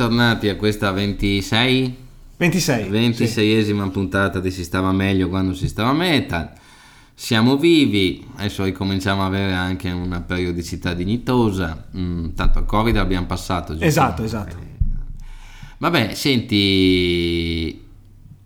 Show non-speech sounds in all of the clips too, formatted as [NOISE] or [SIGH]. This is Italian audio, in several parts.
bentornati a questa 26 26. 26esima sì. puntata di Si stava meglio quando si stava metal. Siamo vivi, adesso ricominciamo a avere anche una periodicità dignitosa. Mm, tanto il Covid l'abbiamo passato. Giusto? Esatto, esatto. Vabbè, senti,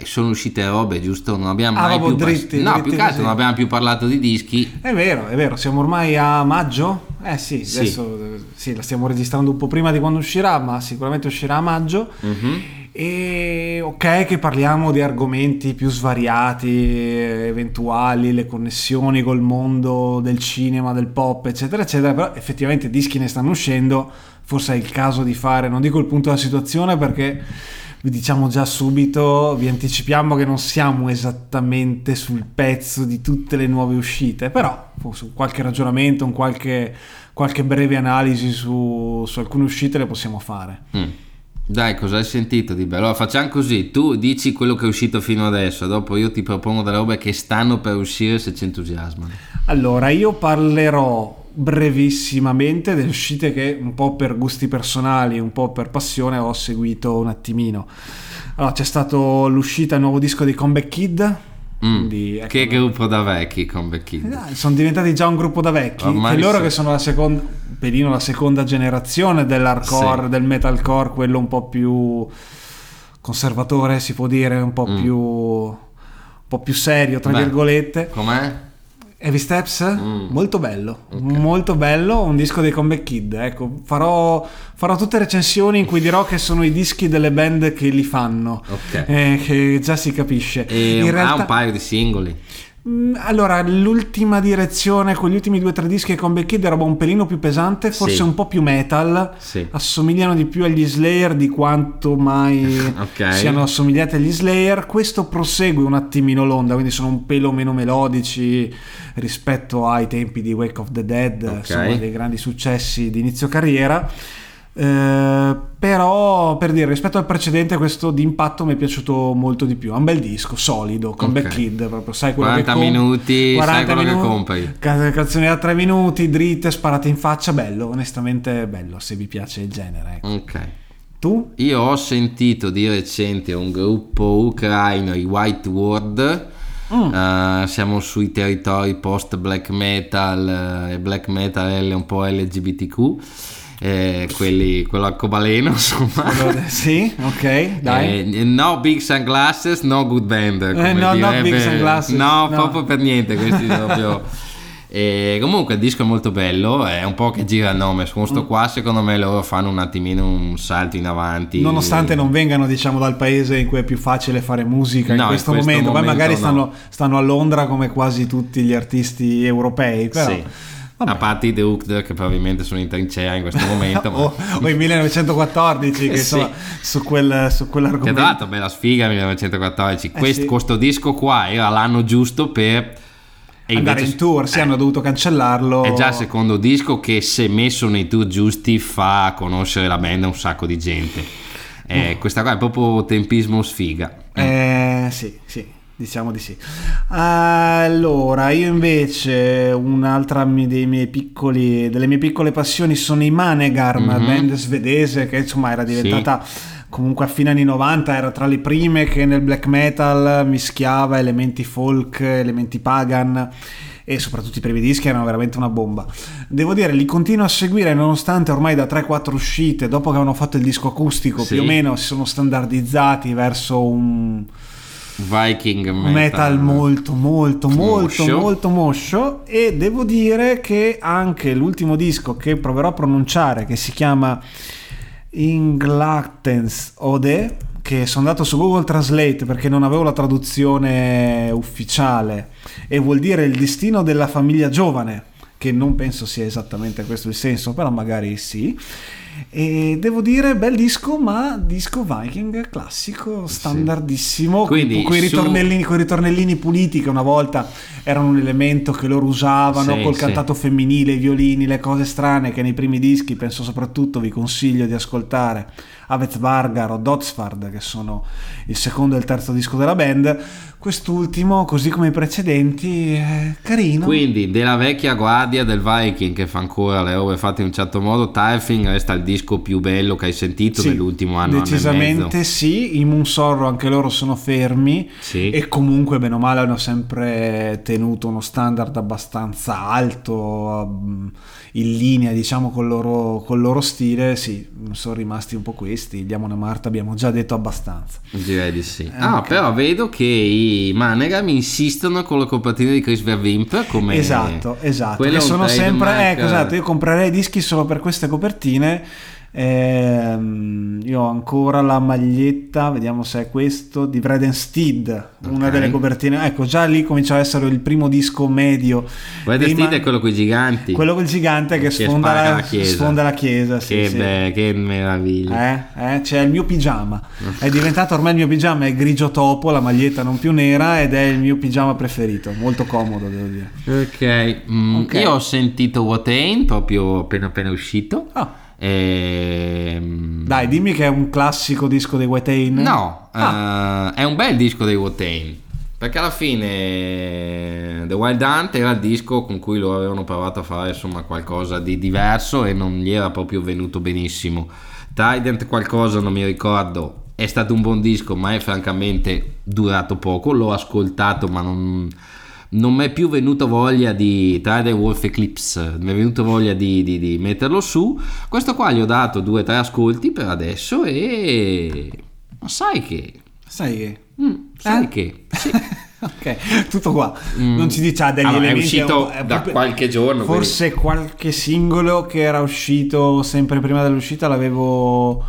sono uscite robe, giusto? Non abbiamo ah, mai più dritti, par- No, più che altro non abbiamo più parlato di dischi. È vero, è vero, siamo ormai a maggio. Eh sì, sì. adesso sì, la stiamo registrando un po' prima di quando uscirà, ma sicuramente uscirà a maggio. Mm-hmm. E ok che parliamo di argomenti più svariati, eventuali, le connessioni col mondo del cinema, del pop, eccetera, eccetera, però effettivamente dischi ne stanno uscendo, forse è il caso di fare, non dico il punto della situazione perché vi diciamo già subito, vi anticipiamo che non siamo esattamente sul pezzo di tutte le nuove uscite, però su qualche ragionamento, un qualche, qualche breve analisi su, su, alcune uscite le possiamo fare. Mm. Dai, cosa hai sentito di bello? Allora, facciamo così, tu dici quello che è uscito fino adesso, dopo io ti propongo delle robe che stanno per uscire se ci entusiasmano. Allora, io parlerò brevissimamente delle uscite che un po' per gusti personali, un po' per passione ho seguito un attimino. Allora, c'è stato l'uscita del nuovo disco di Comeback Kid. Mm, quindi, ecco, che gruppo da vecchi Comeback Kid? Eh, sono diventati già un gruppo da vecchi. Ormai che loro so... che sono la seconda, pelino la seconda generazione dell'hardcore, sì. del metalcore, quello un po' più conservatore, si può dire, un po' mm. più un po' più serio, tra Beh, virgolette. Com'è? Heavy Steps, mm. molto bello, okay. molto bello, un disco dei Comeback Kid, ecco, farò, farò, tutte recensioni in cui dirò che sono i dischi delle band che li fanno, okay. eh, che già si capisce. E in realtà, ha un paio di singoli. Mm, allora, l'ultima direzione con gli ultimi due o tre dischi con Beck Kid era un pelino più pesante, forse sì. un po' più metal. Sì. Assomigliano di più agli Slayer di quanto mai [LAUGHS] okay. siano assomigliati agli Slayer. Questo prosegue un attimino l'onda, quindi sono un pelo meno melodici rispetto ai tempi di Wake of the Dead, okay. insomma, dei grandi successi di inizio carriera. Eh, però per dire rispetto al precedente questo d'impatto mi è piaciuto molto di più è un bel disco solido con okay. Back Kid proprio sai quello 40 che minuti 40 sai quello minuti, che compri can- canzoni da 3 minuti dritte sparate in faccia bello onestamente bello se vi piace il genere ecco. ok tu? io ho sentito di recente un gruppo ucraino i White World Mm. Uh, siamo sui territori post black metal e uh, black metal è un po' LGBTQ eh, quelli, quello arcobaleno [LAUGHS] insomma sì ok dai eh, no big sunglasses no good band eh, no no big sunglasses no, no, proprio per niente questi proprio [LAUGHS] e comunque il disco è molto bello, è un po' che gira il nome, con questo mm. qua secondo me loro fanno un attimino un salto in avanti. Nonostante non vengano diciamo dal paese in cui è più facile fare musica no, in, questo in questo, momento, momento poi magari no. stanno, stanno, a Londra come quasi tutti gli artisti europei, però... Sì Vabbè. A parte i The Hooked che probabilmente sono in trincea in questo momento. [LAUGHS] o, o il 1914 che [LAUGHS] sì. su, quel, su quell'argomento. Che tra l'altro bella sfiga 1914. Eh questo, sì. questo disco qua era l'anno giusto per... E andare invece, in tour, sì, eh, hanno dovuto cancellarlo. È già il secondo disco che se messo nei tour giusti fa conoscere la band a un sacco di gente. Eh, oh. Questa qua è proprio tempismo sfiga. Eh, sì, sì. Diciamo di sì. Allora, io invece un'altra dei miei piccoli, delle mie piccole passioni sono i Manegarm, mm-hmm. band svedese che insomma era diventata sì. comunque a fine anni 90 era tra le prime che nel black metal mischiava elementi folk, elementi pagan e soprattutto i primi dischi erano veramente una bomba. Devo dire, li continuo a seguire nonostante ormai da 3-4 uscite, dopo che avevano fatto il disco acustico, sì. più o meno si sono standardizzati verso un Viking metal. metal molto molto molto moscio. molto moscio e devo dire che anche l'ultimo disco che proverò a pronunciare che si chiama Inglattens Ode che sono andato su Google Translate perché non avevo la traduzione ufficiale e vuol dire il destino della famiglia giovane che non penso sia esattamente questo il senso però magari sì e devo dire, bel disco, ma disco Viking classico, standardissimo. Sì. Quindi, con, i ritornellini, su... ritornellini puliti che una volta erano un elemento che loro usavano, sì, col sì. cantato femminile, i violini, le cose strane che nei primi dischi, penso soprattutto, vi consiglio di ascoltare Avez Vargar o Dotsford, che sono il secondo e il terzo disco della band. Quest'ultimo, così come i precedenti, è carino. Quindi, della vecchia guardia del Viking che fa ancora le robe fatte in un certo modo, Typhing resta il disco più bello che hai sentito Sì, nell'ultimo anno. Decisamente anno sì, i Moon Sorrow anche loro sono fermi Sì. e comunque bene o male hanno sempre tenuto uno standard abbastanza alto, mm, in linea diciamo col loro, col loro stile, sì, sono rimasti un po' questi, Diamone Marta abbiamo già detto abbastanza. Direi di sì. Eh, ah, ok. però vedo che i Manegam insistono con la copertina di Chris Verwimp come... Esatto, esatto, quello che sono sempre, ecco esatto, io comprerei dischi solo per queste copertine. Ehm, io ho ancora la maglietta, vediamo se è questo, di Vredensteed, una Ok. delle copertine. Ecco, già lì comincia a essere il primo disco medio. Red dei Steed Ma- è quello con i giganti. quello col gigante che, Che sfonda, la, la chiesa. sfonda la chiesa. sì, che, sì. be- che meraviglia. Eh, eh, c'è il mio pigiama. È diventato ormai il mio pigiama, è grigio topo, la maglietta non più nera ed è il mio pigiama preferito. Molto comodo, devo dire. Ok, mm, Ok. io ho sentito What Ain't proprio appena appena uscito. Ah, Ehm, dai, dimmi che è un classico disco dei White Ain. No, Ah. eh, è un bel disco dei Wotain. Perché alla fine The Wild Hunt era il disco con cui loro avevano provato a fare insomma qualcosa di diverso e non gli era proprio venuto benissimo. Trident qualcosa non mi ricordo. È stato un buon disco, ma è francamente durato poco. L'ho ascoltato, ma non, non mi è più venuto voglia di Trident Wolf Eclipse. Mi è venuto voglia di, di- di metterlo su. Questo qua gli ho dato due o tre ascolti per adesso e. Ma sai che. Sai che... Mm, sai Eh? che. Sì. [LAUGHS] ok, tutto qua. Mm. Non ci dice ha degli Allora, è uscito un- è da proprio- qualche giorno. Forse qualche singolo che era uscito sempre prima dell'uscita l'avevo,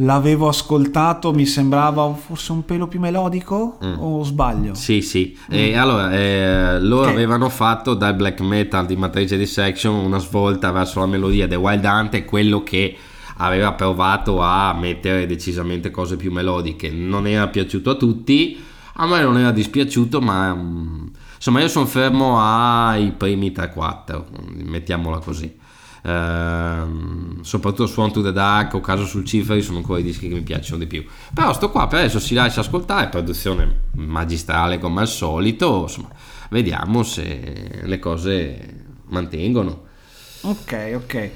l'avevo ascoltato, mi sembrava forse un pelo più melodico Mm. o sbaglio? Sì, sì. E allora, eh, loro Ok. avevano fatto dal black metal di matrice di section una svolta verso la melodia The Wild Hunt è quello che aveva provato a mettere decisamente cose più melodiche. Non era piaciuto a tutti, a me non era dispiaciuto, ma mm, insomma io sono fermo ai primi 3-4, mettiamola così. Ehm, soprattutto Swan to the Dark o Caso sul Ciferi sono ancora i dischi che mi piacciono di più però sto qua per adesso si lascia ascoltare produzione magistrale come al solito insomma vediamo se le cose mantengono Ok, ok.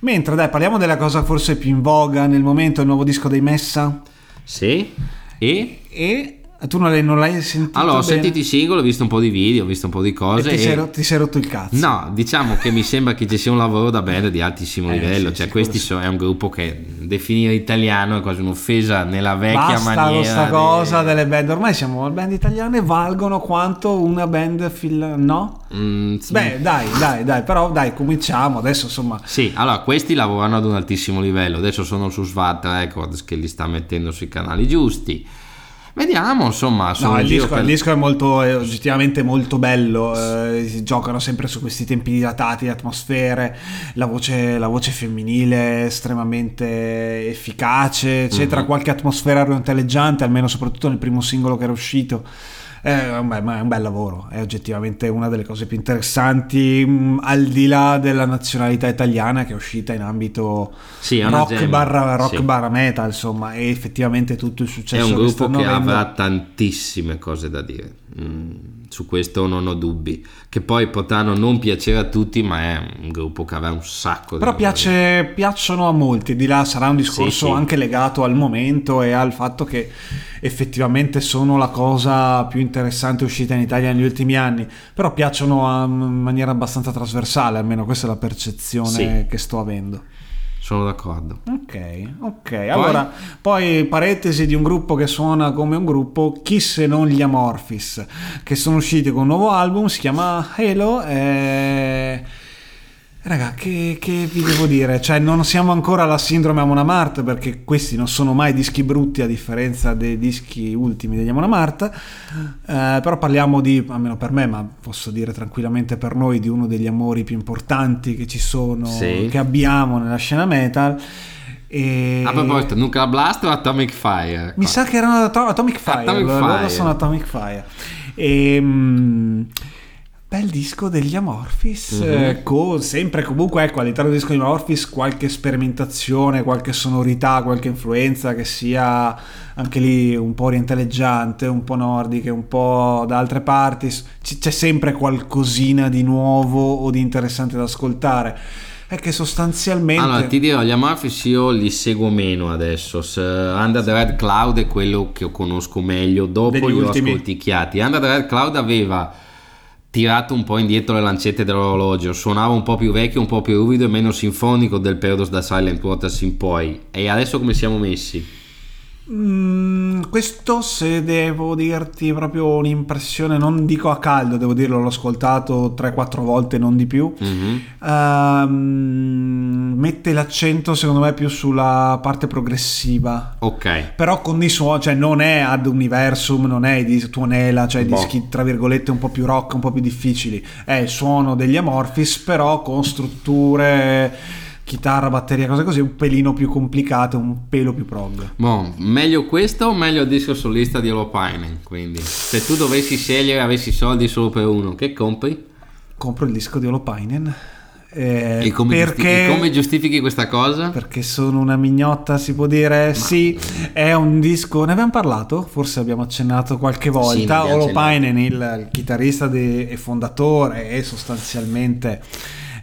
Mentre dai, parliamo della cosa forse più in voga nel momento, il nuovo disco dei Messa. sì e E tu non l'hai, non l'hai sentito? allora ho bene? sentito i singoli ho visto un po' di video ho visto un po' di E cose ti, e- sei, ti sei rotto il cazzo. No, diciamo che mi sembra che ci sia un lavoro da band di altissimo Eh, livello. sì, cioè, sì, questi sì. sono, è un gruppo che definire italiano è quasi un'offesa nella vecchia Basta maniera. questa cosa delle band. Ormai siamo band italiane, valgono quanto una band fil... No? Mm, Beh, dai, dai, dai, però dai, cominciamo. Adesso insomma, Sì, allora questi lavorano ad un altissimo livello, adesso sono su Svat Records che li sta mettendo sui canali giusti. Vediamo, insomma, no, il, disco, per- il disco è molto, è oggettivamente molto bello. eh, si giocano sempre su questi tempi dilatati, atmosfere, la voce, la voce femminile estremamente efficace, eccetera. Mhm. Qualche atmosfera orientaleggiante, almeno soprattutto nel primo singolo che era uscito. È un, bel, ma è un bel lavoro, è oggettivamente una delle cose più interessanti, mh, al di là della nazionalità italiana che è uscita in ambito Sì, è rock, barra, rock Sì. barra metal, insomma, e effettivamente tutto il È successo un che gruppo che avendo. avrà tantissime cose da dire. Mm, su questo non ho dubbi. Che poi potranno non piacere a tutti, ma è un gruppo che avrà un sacco di Però da dire. piace, piacciono a molti, di là sarà un discorso Sì, sì. anche legato al momento e al fatto che effettivamente sono la cosa più interessante uscita in Italia negli ultimi anni, però piacciono in maniera abbastanza trasversale, almeno questa è la percezione Sì. che sto avendo. Sono d'accordo. Ok, ok. Allora, poi parentesi di un gruppo che suona come un gruppo, chi se non gli Amorphis, che sono usciti con un nuovo album, si chiama Halo. E... Raga, che, che vi devo dire? Cioè, non siamo ancora alla sindrome Amon Amart, perché questi non sono mai dischi brutti a differenza dei dischi ultimi degli Amon Amart. Eh, però parliamo di, almeno per me, ma posso dire tranquillamente per noi, di uno degli amori più importanti che ci sono, Sì. che abbiamo nella scena metal. E... A proposito, Nuclear Blast o Atomic Fire? Mi Qua. sa che erano Ato- Atomic Fire. Atomic loro Fire. sono Atomic Fire. E, mm, Bel disco degli Amorphis, mm-hmm. eh, con sempre comunque ecco all'interno del disco degli Amorphis qualche sperimentazione, qualche sonorità, qualche influenza che sia anche lì un po' orientaleggiante, un po' nordiche, un po' da altre parti, C- c'è sempre qualcosina di nuovo o di interessante da ascoltare. È che sostanzialmente allora ti dirò gli Amorphis io li seguo meno adesso. Under the Red Cloud è quello che conosco meglio. Dopo li ho ascolticchiati. Under the Red Cloud aveva tirato un po' indietro le lancette dell'orologio, suonava un po' più vecchio, un po' più ruvido e meno sinfonico del periodo da Silent Waters in poi. E adesso come siamo messi? Mm, questo se devo dirti proprio un'impressione, non dico a caldo, devo dirlo, l'ho ascoltato 3-4 volte, non di più. Mm-hmm. Uh, mette l'accento secondo me più sulla parte progressiva. Ok. Però con i suoni, cioè non è ad universum, non è di tuonela, cioè boh. dischi tra virgolette un po' più rock, un po' più difficili. È il suono degli Amorphis, però con strutture chitarra, batteria, cose così, un pelino più complicate, un pelo più prog. Boh, meglio questo o meglio il disco solista di Lopainen? Quindi, se tu dovessi scegliere, avessi soldi solo per uno, che compri? Compro il disco di Lopainen. Eh, e, come perché, giustifichi, come giustifichi questa cosa? Perché sono una mignotta, si può dire. Ma... Sì, è un disco. Ne abbiamo parlato? Forse abbiamo accennato qualche volta. Sì, Olopainen, il, il chitarrista de, e fondatore, è sostanzialmente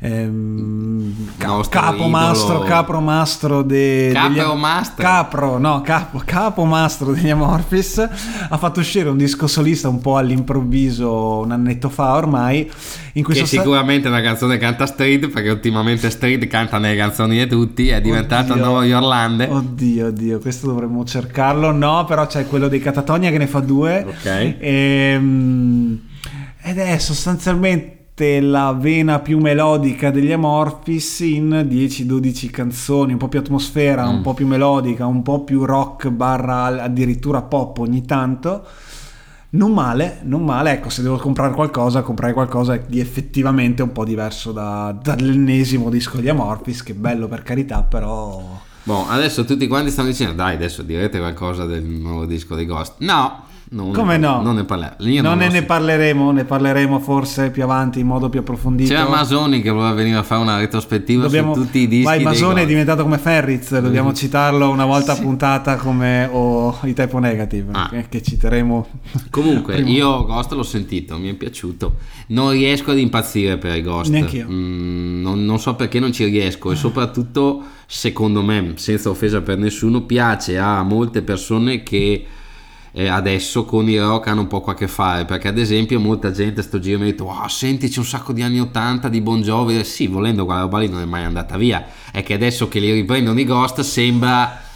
ehm, capo mastro, capro mastro de, capro mastro. capro, no, capo, capo mastro degli Amorphis. Ha fatto uscire un disco solista un po' all'improvviso un annetto fa ormai in cui che sicuramente sta... una canzone canta Street perché ultimamente Street canta nelle canzoni di tutti è diventato oddio, nuovo Yorlande. Oddio oddio questo dovremmo cercarlo. No però c'è quello dei Catatonia che ne fa due. Ok. E, ehm, ed è sostanzialmente la vena più melodica degli Amorphis in 10-12 canzoni, un po' più atmosfera, mm. un po' più melodica, un po' più rock barra addirittura pop ogni tanto. Non male, non male, ecco, se devo comprare qualcosa, comprare qualcosa di effettivamente un po' diverso da, dall'ennesimo disco di Amorphis, che bello per carità, però... Boh, adesso tutti quanti stanno dicendo, dai, adesso direte qualcosa del nuovo disco di Ghost. No, non Come ne, no? Non ne, parla- non non ne, ne parleremo, ne parleremo forse più avanti in modo più approfondito. C'è Masoni che voleva venire a fare una retrospettiva dobbiamo, su tutti i dischi. Vai, Masoni è diventato come Ferriz, dobbiamo [LAUGHS] mm. citarlo una volta sì. puntata come oh, i typo negative, ah. che, che, citeremo. Comunque, [LAUGHS] io Ghost l'ho sentito, mi è piaciuto. Non riesco ad impazzire per i Ghost. Neanch'io. Mm, non, non so perché non ci riesco e soprattutto, secondo me, senza offesa per nessuno, piace a molte persone che eh, adesso con i rock hanno un po' a che fare perché ad esempio molta gente sto giro mi ha detto wow, senti c'è un sacco di anni 80 di Bon Jovi sì volendo quella roba lì non è mai andata via. È che adesso che li riprendono i Ghost sembra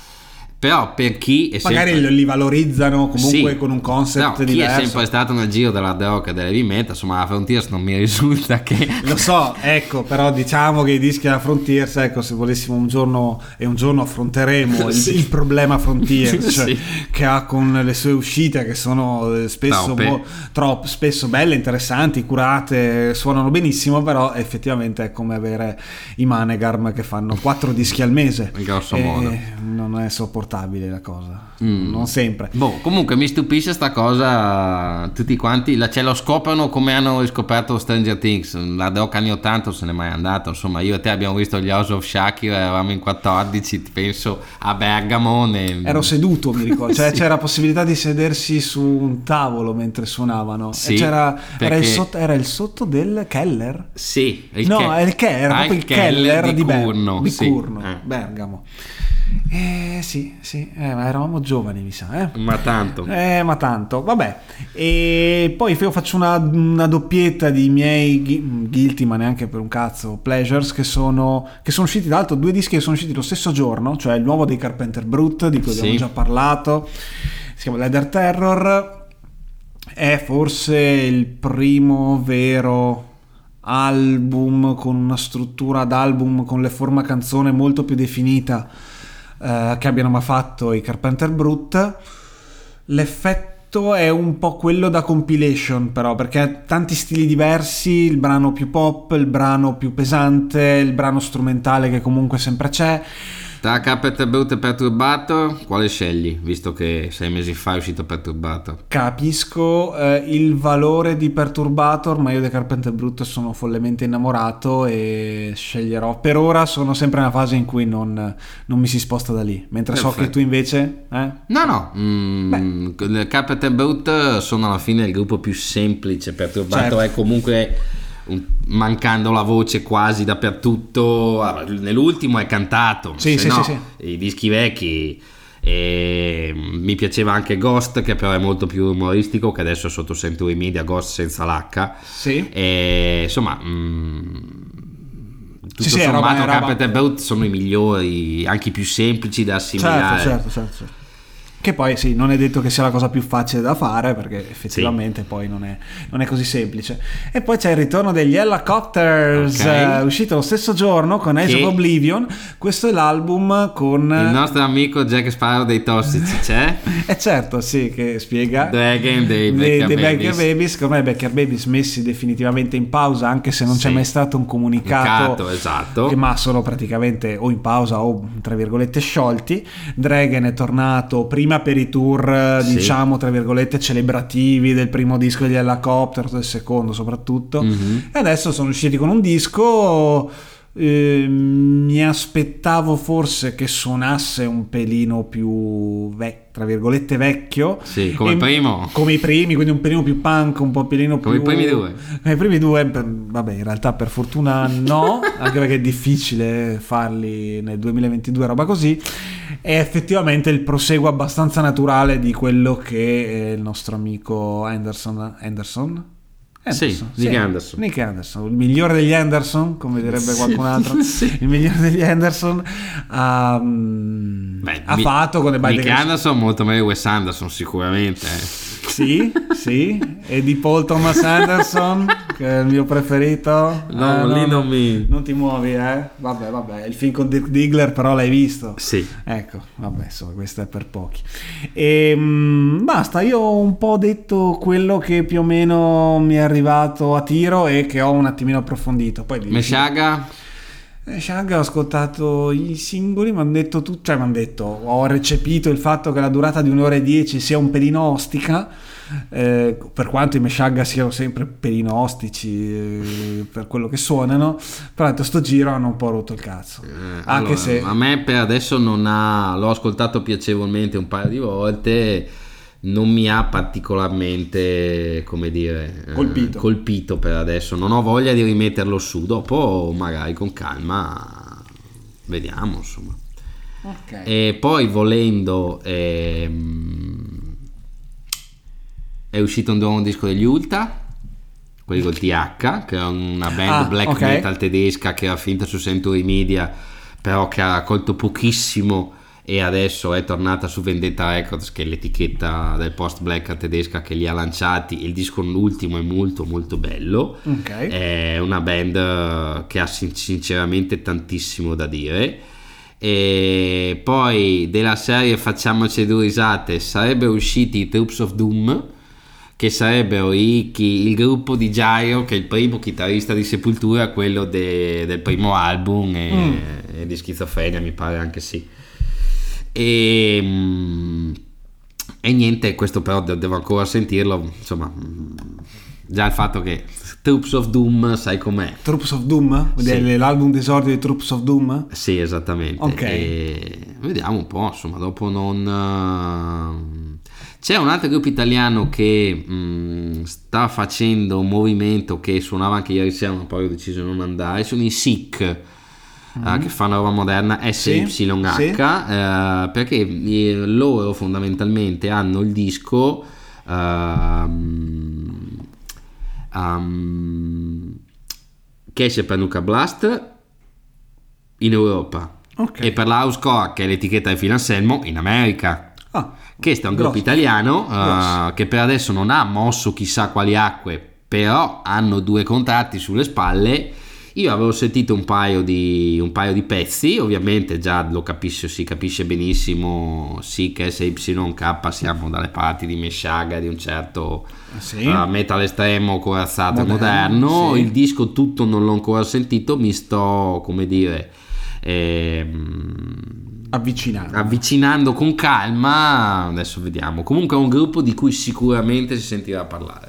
però per chi è magari sempre... li valorizzano comunque sì, con un concept no, diverso chi è sempre stato nel giro della rock e dell'heavy metal insomma la Frontiers non mi risulta che [LAUGHS] lo so ecco però diciamo che i dischi della Frontiers ecco se volessimo un giorno e un giorno affronteremo sì. il, il, problema Frontiers cioè, [LAUGHS] sì. che ha con le sue uscite che sono eh, spesso, mo, troppo, spesso belle interessanti curate suonano benissimo però effettivamente è come avere i Manegarm che fanno quattro dischi al mese. In grosso modo. non è sopportabile sopportabile la cosa. Mm. Non sempre. Boh, comunque mi stupisce sta cosa. Tutti quanti la, ce lo scoprono come hanno riscoperto Stranger Things. La Doc anni 80 se n'è mai andato. Insomma, io e te abbiamo visto gli House of Shakir, eravamo in 14, penso a Bergamo. Ne... Ero seduto, mi ricordo. [LAUGHS] Cioè, sì. c'era possibilità di sedersi su un tavolo mentre suonavano. Sì, c'era, perché... era, il sotto, era, il sotto, del Keller? Sì. Il no, Ke- il Keller, era ah, proprio il Keller, Keller di, di Curno. Ber- di sì. Curno, eh. Bergamo. Eh sì, sì, eh, ma eravamo giovani, mi sa. Eh? Ma tanto. Eh, ma tanto. Vabbè. E poi io faccio una, una doppietta di miei guilty, ma neanche per un cazzo, pleasures, che sono, che sono usciti, tra l'altro, due dischi che sono usciti lo stesso giorno, cioè il nuovo dei Carpenter Brut, di cui sì. abbiamo già parlato, si chiama Leather Terror. È forse il primo vero album con una struttura d'album con le forma canzone molto più definita eh, che abbiano mai fatto i Carpenter Brut. L'effetto è un po' quello da compilation però perché ha tanti stili diversi, il brano più pop, il brano più pesante, il brano strumentale che comunque sempre c'è Tra Carpet Brut e Perturbator, quale scegli, visto che sei mesi fa è uscito Perturbator? Capisco eh, il valore di Perturbator, ma io di Carpenter Brut sono follemente innamorato e sceglierò. Per ora sono sempre nella fase in cui non, non mi si sposta da lì, mentre so Perfetto. che tu invece... Eh? No, no, mm, le Carpet Brut sono alla fine il gruppo più semplice, Perturbator Certo. è comunque un- mancando la voce quasi dappertutto, Ah, nell'ultimo è cantato, Sì, se sì, no, sì, i dischi vecchi... E mi piaceva anche Ghost che però è molto più umoristico che adesso è sotto Century Media Ghost senza l'H Sì. e insomma mm, tutto Sì, sommato roba- è roba- Carpet e Brut sono i migliori anche i più semplici da assimilare Certo, certo, certo, certo. Che poi sì, non è detto che sia la cosa più facile da fare perché effettivamente poi non è, non è così semplice. E poi c'è il ritorno degli Helicopters, Ok. eh, uscito lo stesso giorno con Age Che- of Oblivion. Questo è l'album con... il nostro amico Jack Sparrow dei Tossici [LAUGHS] c'è Eh certo, sì, che spiega... Dragon dei dei, Becker dei Babies. Becker Babies, ormai i Becker Babies messi definitivamente in pausa, anche se non c'è Sì. mai stato un comunicato, Comunicato, esatto. che ma sono praticamente o in pausa o tra virgolette sciolti. Dragon è tornato prima per i tour, eh, Sì. diciamo tra virgolette celebrativi del primo disco degli Helicopter, del secondo soprattutto, Mhm. e adesso sono usciti con un disco. eh, mi aspettavo forse che suonasse un pelino più vecchio, tra virgolette vecchio. Sì, come E- primo. Come i primi, quindi un pelino più punk, un po' pelino Come più... i primi due. Come i primi due, per- vabbè, in realtà per fortuna no, [LAUGHS] anche perché è difficile farli nel 2022, roba così. È effettivamente il proseguo abbastanza naturale di quello che il nostro amico Anderson. Anderson? Sì, Nick Anderson. Nick Anderson, il migliore degli Anderson, come direbbe qualcun altro. [LAUGHS] Sì. Il migliore degli Anderson ha, mm, Beh, ha mi- fatto con the Nick Anderson molto meglio Wes Anderson sicuramente eh. Sì, sì, e di Paul Thomas Anderson, che è il mio preferito. No, Eh, lì non mi- Non ti muovi, eh? Vabbè, vabbè, il film con Dirk Diggler però l'hai visto. sì Ecco, vabbè, insomma, questo è per pochi. E basta, io ho un po' detto quello che più o meno mi è arrivato a tiro e che ho un attimino approfondito. Poi di- Meshaga eh, Shag ho ascoltato i singoli, mi hanno detto tutto, cioè mi hanno detto, ho recepito il fatto che la durata di un'ora e dieci sia un pelino ostica, eh, per quanto i Meshuggah siano sempre pelino ostici eh, per quello che suonano, però detto sto giro hanno un po' rotto il cazzo. Eh, Anche allora, se... a me per adesso non ha l'ho ascoltato piacevolmente un paio di volte non mi ha particolarmente come dire eh, Colpito. colpito per adesso non ho voglia di rimetterlo su dopo magari con calma vediamo insomma Ok. e poi volendo ehm, è uscito un nuovo disco degli Ulta quelli col TH che è una band Ah, black ok. metal tedesca che era finta su Century Media però che ha raccolto pochissimo e adesso è tornata su Vendetta Records che è l'etichetta del post black tedesca che li ha lanciati il disco ultimo è molto molto bello Ok. è una band eh, che ha sin- sinceramente tantissimo da dire e poi della serie facciamoci due risate sarebbero usciti i Troops of Doom che sarebbero i- chi- il gruppo di Gyro che è il primo chitarrista di Sepultura quello de- del primo album e, Mm. e di Schizofrenia mi pare anche sì e, mm, e niente questo però de- devo ancora sentirlo insomma mm, già il fatto che Troops of Doom sai com'è Troops of Doom? Sì. L'album d'esordio di Troops of Doom? sì, esattamente. Ok. E vediamo un po', insomma, dopo non... C'è un altro gruppo italiano che mh, sta facendo un movimento che suonava anche ieri sera, ma poi ho deciso di non andare, sono i SIC. eh, che fanno roba moderna SYH Sì, eh, perché eh, loro fondamentalmente hanno il disco ehm, ehm, che esce per Nuka Blast in Europa Ok. e per la Housecore che è l'etichetta di Phil Anselmo in America Ah, questo è un gruppo italiano Grosso. che per adesso non ha mosso chissà quali acque però hanno due contratti sulle spalle io avevo sentito un paio di, un paio di pezzi ovviamente già lo capisce, si capisce benissimo sì che SYK siamo dalle parti di Meshaga di un certo Sì. eh, metal estremo corazzato Moderno, moderno sì. il disco tutto non l'ho ancora sentito mi sto come dire ehm, Avvicinando. avvicinando con calma, adesso vediamo. Comunque è un gruppo di cui sicuramente si sentirà parlare.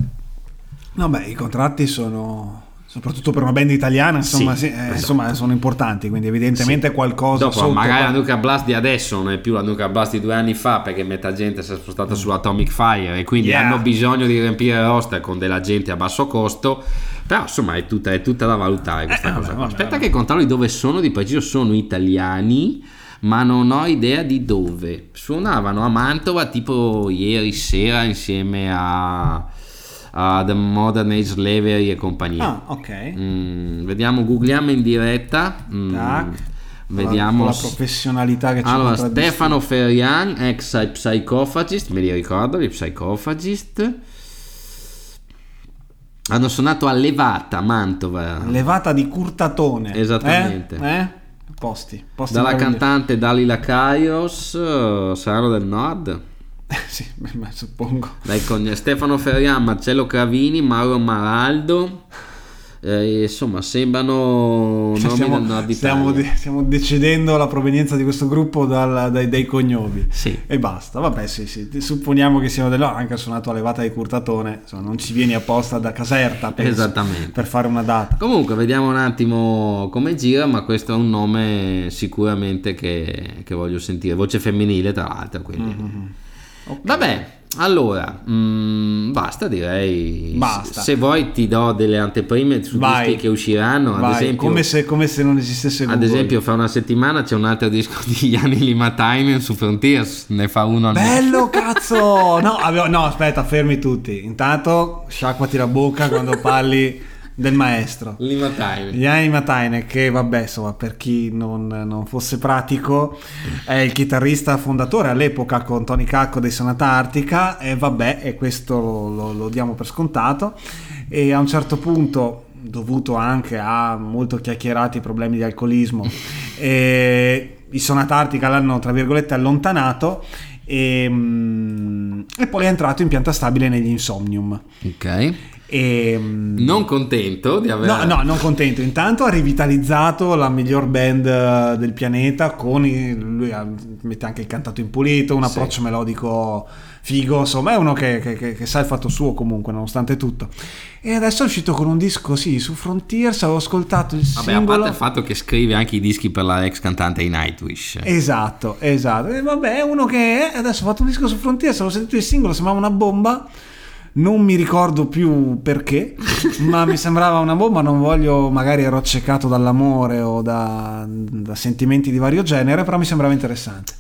No, beh, i contratti sono soprattutto per una band italiana, insomma, Sì, sì, eh, esatto. insomma, sono importanti, quindi evidentemente Sì. qualcosa Dopo, sotto magari la Nuclear Blast di adesso non è più la Nuclear Blast di due anni fa perché metà gente si è spostata su Atomic Fire e quindi Mm. Yeah. hanno bisogno di riempire il roster con della gente a basso costo. Però insomma è tutta, è tutta da valutare questa Eh, cosa. vabbè, vabbè, Aspetta vabbè. che controlli dove sono di preciso. Sono italiani, ma non ho idea di dove. Suonavano a Mantova tipo ieri sera insieme a, a The Modern Age Slavery e compagnia. Ah, ok. Mm, vediamo, googliamo in diretta. Mm, Tac. Vediamo. con la professionalità che ci Allora. Stefano Ferrian, ex Psychophagist, me li ricordo, gli Psychophagist. Hanno suonato a Levata, Mantova. levata di curtatone. Esattamente. Eh? Eh? Posti, posti Dalla cantante Dalila Kaios, eh, saranno del nord. [LAUGHS] sì, beh, suppongo. Dai, con Stefano Ferrian, Marcello Cravini, Mauro Maraldo. Eh, insomma, sembrano [LAUGHS] nomi stiamo, stiamo, de- stiamo decidendo la provenienza di questo gruppo dal- dai, dai cognomi. Sì. E basta, vabbè, sì, sì. Supponiamo che siano del no, anche suonato a levata di curtatone. Insomma, non ci vieni apposta da Caserta penso, per fare una data. Comunque, vediamo un attimo come gira, ma questo è un nome sicuramente che, che voglio sentire. Voce femminile, tra l'altro. Quindi. Mm-hmm. Ok. Vabbè, allora, mm, basta direi. Basta. Se vuoi ti do delle anteprime su Vai. dischi che usciranno. Ad Vai, esempio, come, se, come se non esistesse ad Google. esempio, fra una settimana c'è un altro disco di [LAUGHS] Yanni Limatainen su Frontiers. Ne fa uno al. Bello [LAUGHS] cazzo! No, avevo- no, aspetta, fermi tutti. Intanto sciacquati la bocca quando parli [LAUGHS] del maestro. Limatainen. Gianni Mataine, che vabbè, insomma, per chi non, non fosse pratico, è il chitarrista fondatore all'epoca con Tony Cacco dei Sonata Artica e vabbè, e questo lo, lo- lo diamo per scontato. E a un certo punto, dovuto anche a molto chiacchierati problemi di alcolismo, [LAUGHS] e i Sonata Artica l'hanno, tra virgolette, allontanato e, mm, e poi è entrato in pianta stabile negli Insomnium. Ok. E, mm, Non contento di aver. No, no, non contento. Intanto ha rivitalizzato la miglior band eh, del pianeta con i- lui ha- mette anche il cantato impulito, un Sì. approccio melodico figo, insomma è uno che, che- che- che sa il fatto suo comunque nonostante tutto. E adesso è uscito con un disco, sì, su Frontiers, avevo ascoltato il Vabbè, a singolo. parte il fatto che scrive anche i dischi per la ex cantante di Nightwish. Esatto, esatto. E vabbè, è uno che adesso ha fatto un disco su Frontiers, avevo sentito il singolo, sembrava una bomba. Non mi ricordo più perché, [LAUGHS] ma mi sembrava una bomba. Non voglio, magari ero accecato dall'amore o da, da sentimenti di vario genere, però mi sembrava interessante.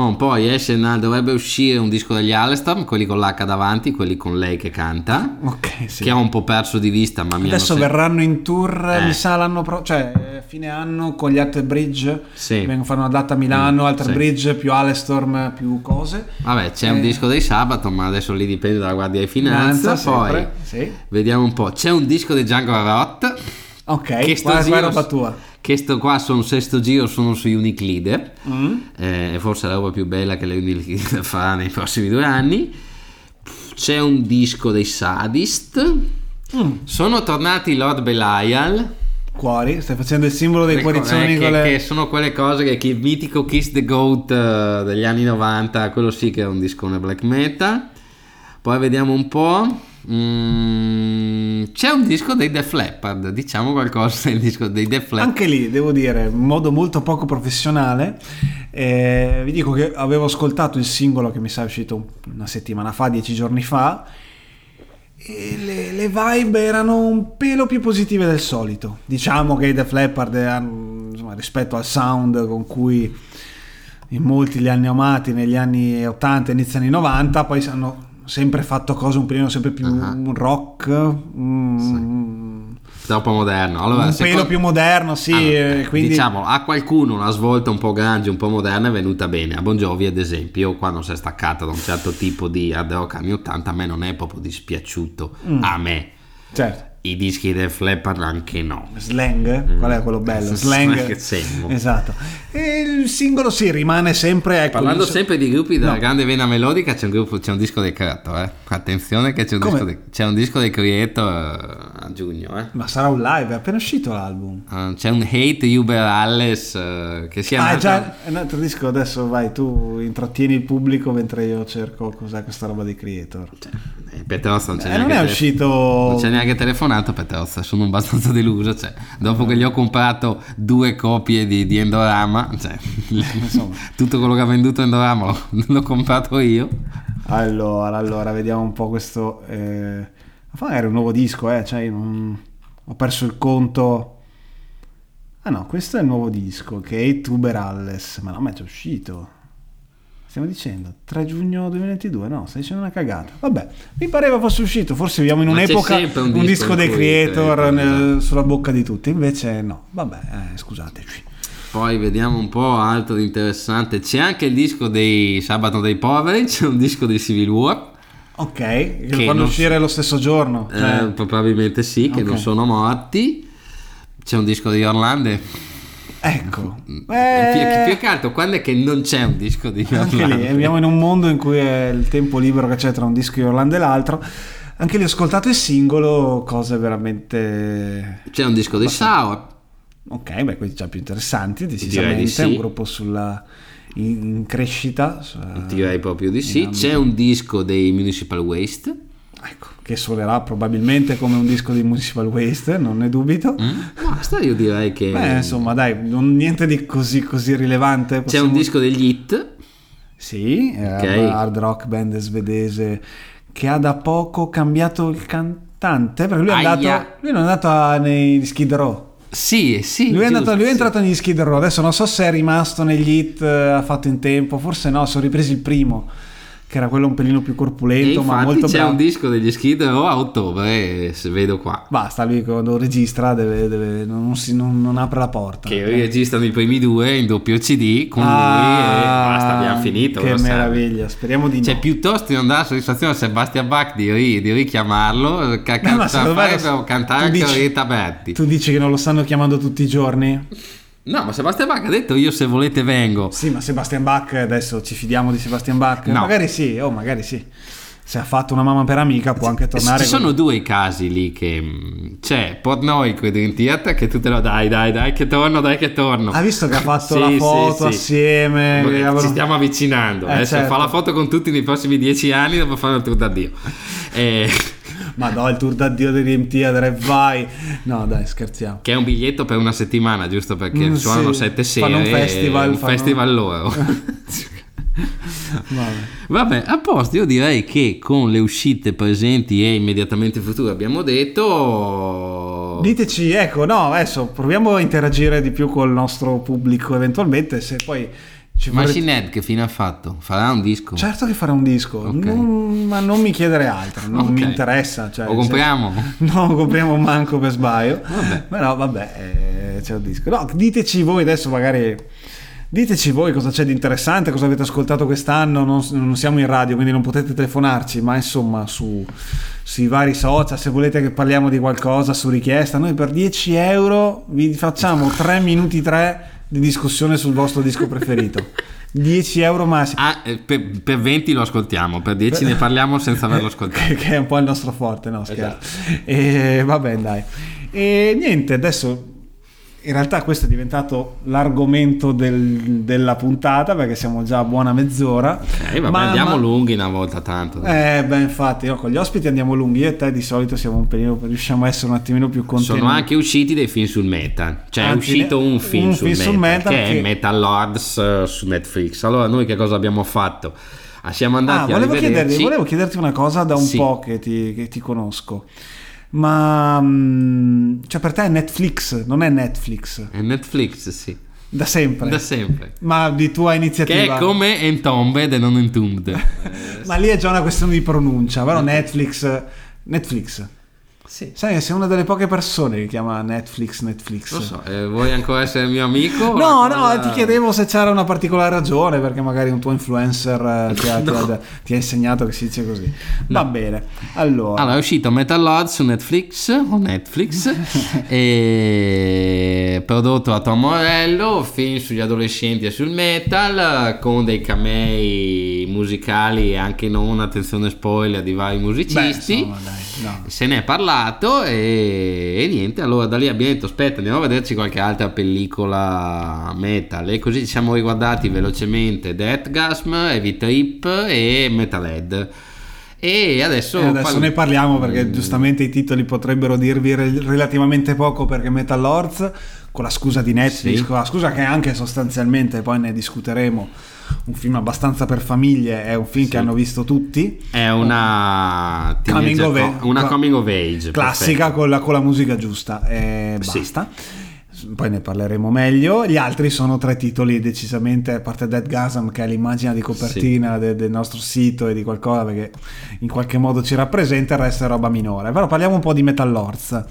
Oh, poi esce, dovrebbe uscire un disco degli Alestorm, quelli con l'H davanti, quelli con lei che canta, Ok, sì. che ho un po' perso di vista, ma mi Adesso verranno in tour, Eh. mi sa l'anno pro- cioè fine anno con gli Alter Bridge. Sì. Vengono a fare una data a Milano, Mm, Alter sì. Bridge più Alestorm più cose. Vabbè, c'è un Eh. disco dei Sabato, ma adesso lì dipende dalla Guardia di Finanza. Finanza, poi sì. vediamo un po'. C'è un disco di Django Rot, Ok, Che sto qua, giro- roba tua. che sto qua sono sesto giro, sono su Unique Leader. Mm. eh, forse la roba più bella che le Unique Leader [LAUGHS] farà nei prossimi due anni. C'è un disco dei Sadist. Mm. Sono tornati Lord Belial. Cuori, stai facendo il simbolo dei Ecco, cuorizzoni eh, che, le... che sono quelle cose che, che il mitico Kiss the Goat eh, degli anni 90, quello sì che è un discone black metal. Poi vediamo un po'. Mm, c'è un disco dei Def Leppard, diciamo qualcosa del disco dei Def Leppard. Anche lì, devo dire, in modo molto poco professionale, eh, vi dico che avevo ascoltato il singolo che mi sa è uscito una settimana fa, dieci giorni fa, e le, le vibe erano un pelo più positive del solito. Diciamo che i Leppard, hanno, insomma, rispetto al sound con cui in molti li hanno amati negli anni 80 inizio anni 90, poi hanno sempre fatto cose un pelino sempre più Ah. rock, mm, Troppo moderno. Allora, un secondo- pelo più moderno, sì, Allora, eh, quindi... Diciamo, a qualcuno una svolta un po' grunge, un po' moderna è venuta bene. A Bon Jovi, ad esempio, quando si è staccato da un certo tipo di hard rock anni 80, a me non è proprio dispiaciuto. Mm. A me. Certo. I dischi del Flapper anche no. Slang? Qual è quello bello? [LAUGHS] Slang. Slang esatto. E il singolo sì, rimane sempre... Ecco, Parlando il- sempre di gruppi della No. grande vena melodica, c'è un, gruppo, c'è un disco dei Creator, eh. Attenzione che c'è un, Come? disco dei, c'è un disco dei Creator eh, a giugno, eh. Ma sarà un live, è appena uscito l'album. Eh, c'è un Hate Uber Alles eh, che si è Ah, è nato- già è un altro disco, adesso vai, tu intrattieni il pubblico mentre io cerco cos'è questa roba dei creator. Cioè, Petrozza non c'è Eh, non è uscito... Non c'è neanche telefonato Petrozza, sono abbastanza deluso. Cioè, dopo che gli ho comprato due copie di, di Endorama, cioè, [LAUGHS] tutto quello che ha venduto Endorama l'ho, l'ho comprato io. Allora, allora, vediamo un po' questo... Eh... È un nuovo disco, eh, cioè io non... ho perso il conto... Ah no, questo è il nuovo disco, che è Tuber Alles, ma no, ma è già uscito. Stiamo dicendo 3 giugno 2022, no, stai dicendo una cagata. Vabbè, mi pareva fosse uscito, forse viviamo in un'epoca un, un disco disco dei creator eh, nel- sulla bocca di tutti, invece no. Vabbè, eh, scusateci. Poi vediamo un po' altro di interessante. C'è anche il disco dei Sabato dei Poveri, [LAUGHS] c'è un disco di Civil War. Ok, che fanno uscire lo stesso giorno. eh, cioè- probabilmente sì, che Ok. non sono morti. C'è un disco di Orlando. Ecco. Più, Eh, più che altro, quando è che non c'è un disco di anche Orlando? lì, viviamo in un mondo in cui è il tempo libero che c'è tra un disco di Orlando e l'altro. Anche lì ho ascoltato il singolo, cose veramente... C'è un disco di Sour. Ok, beh, questi già più interessanti, decisamente. di sì. Un gruppo sulla... in, crescita. Direi proprio di sì. C'è un disco dei Municipal Waste. Ecco, che suonerà probabilmente come un disco di Municipal Waste, non ne dubito. Basta, io direi che. Beh, insomma, dai, non, niente di così, così rilevante. C'è possiamo- un disco degli Hit. Sì, è Ok. una hard rock band svedese che ha da poco cambiato il cantante, perché lui è Aia. andato, lui non è andato a- nei Skid Row. Sì, sì. Lui è, andato, giusto, lui è sì. entrato negli Skid Row, adesso non so se è rimasto negli hit, eh, ha fatto in tempo, forse no, sono ripresi il primo, che era quello un pelino più corpulento, ma molto c'è bravo. un disco degli Skid Row a ottobre, se vedo qua. Basta, lui quando registra deve, deve- non, si- non- non apre la porta. Che registrano i primi due in doppio CD con lui e Ah, basta, abbiamo finito. Che lo sai. meraviglia, speriamo di Cioè, no. piuttosto di non dare soddisfazione a Sebastian Bach di, ri- di richiamarlo, Eh, ma secondo me lo- farebbero cantare anche Orietta Berti. Tu dici che non lo stanno chiamando tutti i giorni? No, ma Sebastian Bach ha detto io se volete vengo. Sì, ma Sebastian Bach, adesso ci fidiamo di Sebastian Bach? No. Magari sì, oh, magari sì. Se ha fatto una mamma per amica può anche tornare. Ci con- sono due casi lì che mh, c'è Portnoy con Theater che tu te lo dai, dai, dai che torno, dai che torno. Ha visto che ha fatto Sì, la sì, foto sì. assieme? Ci che avevano- stiamo avvicinando. Eh, Adesso certo. fa la foto con tutti nei prossimi dieci anni dopo fare il tour d'addio. [LAUGHS] Eh, Ma no, il tour d'addio di DMT e vai. No, dai, scherziamo. che è un biglietto per una settimana, giusto perché Mm, suonano sì. sette sere. Fanno un festival, Un fanno- festival loro. [LAUGHS] Vabbè. Vabbè, a posto, io direi che con le uscite presenti e immediatamente future abbiamo detto... Diteci, ecco, no, adesso proviamo a interagire di più col nostro pubblico eventualmente, se poi ci Machine Head che fine ha fatto? Farà un disco? Certo che farà un disco, Ok. non- ma non mi chiedere altro, non Ok. mi interessa. Cioè, Lo compriamo? se- No, compriamo manco per sbaglio. Vabbè. Però vabbè, eh, c'è un disco. No, diteci voi adesso magari... Diteci voi cosa c'è di interessante, cosa avete ascoltato quest'anno, non, non siamo in radio quindi non potete telefonarci, ma insomma su, sui vari social, se volete che parliamo di qualcosa su richiesta, noi per 10 euro vi facciamo 3 [LAUGHS] minuti 3 di discussione sul vostro disco preferito. 10 euro massimo. Ah, eh, per, per 20 lo ascoltiamo, per 10 ne parliamo senza averlo ascoltato. [LAUGHS] che è un po' il nostro forte, no scherzo. Esatto. E vabbè dai. E niente, adesso in realtà questo è diventato l'argomento del- della puntata perché siamo già a buona mezz'ora. Ok, vabbè, Ma- andiamo ma- lunghi una volta tanto. Eh, beh, infatti, no, con gli ospiti andiamo lunghi. Io e te di solito siamo un pelino, riusciamo a essere un attimino più contenuti. Sono anche usciti dei film sul metal, cioè è Anzi, uscito un un film, sul, film sul metal che, che- è Metal Lords eh, su Netflix. Allora noi che cosa abbiamo fatto? Ah, siamo Ah, andati a volevo chiederti, volevo chiederti una cosa da un Sì. po' che ti, che ti conosco. Ma mm, cioè per te è Netflix, non è Netflix, È Netflix, sì, da sempre. da sempre. Ma di tua iniziativa. Che è come Entombed e non Entombed. [LAUGHS] Ma lì è già una questione di pronuncia, però Netflix Netflix. Sì. Sai che sei una delle poche persone che chiama Netflix Netflix. Lo so, eh, vuoi ancora essere mio amico? No, no, cosa... ti chiedevo se c'era una particolare ragione, perché magari un tuo influencer eh, ti, ha, [LAUGHS] no. ti, ha, ti ha, insegnato che si dice così. Va no. bene. Allora. allora, è uscito Metal Lord su Netflix, o Netflix, [LAUGHS] e prodotto da Tom Morello, film sugli adolescenti e sul metal, con dei camei musicali e anche non, attenzione spoiler, di vari musicisti. Beh, insomma, dai, no. Se ne è parlato parlato e, e, niente, allora da lì abbiamo detto aspetta andiamo a vederci qualche altra pellicola metal e così ci siamo riguardati velocemente Deathgasm, Heavy Trip e Metalhead. E adesso, e adesso parlo... ne parliamo perché mm. giustamente i titoli potrebbero dirvi relativamente poco perché Metal Lords con la scusa di Netflix, sì. con la scusa che anche sostanzialmente poi ne discuteremo un film abbastanza per famiglie, è un film sì. che hanno visto tutti. È una coming of, age, una coming of age classica con la, con la, musica giusta e basta. Sì. Poi ne parleremo meglio. Gli altri sono tre titoli decisamente, a parte Dead Gasm, che è l'immagine di copertina sì. de, del nostro sito e di qualcosa che in qualche modo ci rappresenta, il resto è roba minore. Però parliamo un po' di Metal Lords.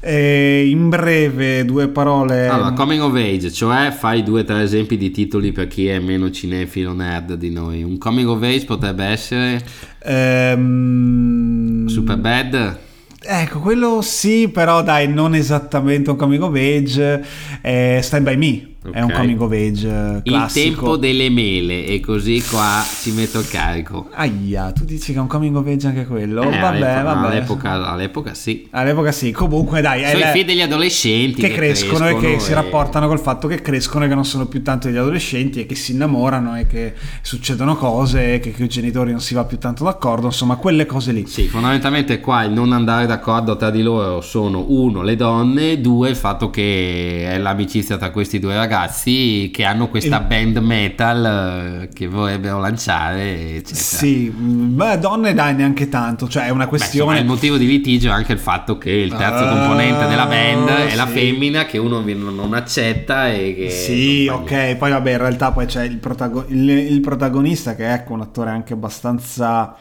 E in breve, due parole. Allora, coming of age, cioè fai due o tre esempi di titoli per chi è meno cinefilo nerd di noi. Un coming of age potrebbe essere. Um... Super Bad. Ecco, quello sì, però dai, non esattamente un coming of age. Eh, Stand by Me Okay. È un coming of age classico. Il tempo delle mele e così qua ci metto il carico. Aia, tu dici che è un coming of age anche quello? Eh, vabbè, all'epoca, vabbè. All'epoca, all'epoca, sì. All'epoca sì, comunque dai. Sono i figli degli adolescenti che, che crescono, crescono, e che e... si rapportano col fatto che crescono e che non sono più tanto degli adolescenti e che si innamorano e che succedono cose e che, che i genitori non si va più tanto d'accordo, insomma quelle cose lì. Sì, fondamentalmente qua il non andare d'accordo tra di loro sono uno le donne, due il fatto che è l'amicizia tra questi due ragazzi ragazzi che hanno questa band metal eh, che vorrebbero lanciare, eccetera. Sì, beh, donne dai neanche tanto, cioè è una questione... Beh, insomma, il motivo di litigio è anche il fatto che il terzo uh, componente della band è sì. la femmina che uno non accetta e che... Sì, ok, poi vabbè in realtà poi c'è il, protago- il, il protagonista che è ecco, un attore anche abbastanza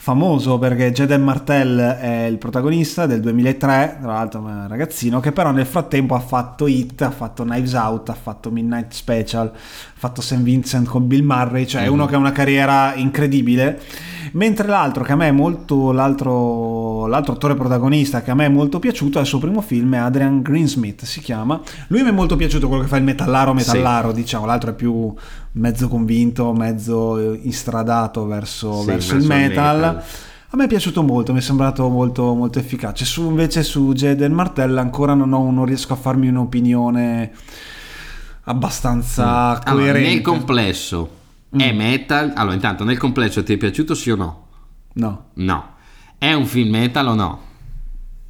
famoso perché Jaden Martell è il protagonista del 2003, tra l'altro un ragazzino che però nel frattempo ha fatto Hit, ha fatto Knives Out, ha fatto Midnight Special, ha fatto St. Vincent con Bill Murray, cioè mm-hmm. uno che ha una carriera incredibile Mentre l'altro che a me è molto l'altro, l'altro attore protagonista che a me è molto piaciuto è il suo primo film, è Adrian Greensmith si chiama. Lui mi è molto piaciuto quello che fa il metallaro metallaro, sì. diciamo, l'altro è più mezzo convinto, mezzo istradato verso, sì, verso, il metal. Metal. A me è piaciuto molto, mi è sembrato molto, molto efficace. Su, invece su Jaden Martell ancora non, ho, non riesco a farmi un'opinione abbastanza mm. coerente. Allora, nel complesso, Mm. È metal? Allora, intanto nel complesso ti è piaciuto sì o no? No. No. È un film metal o no?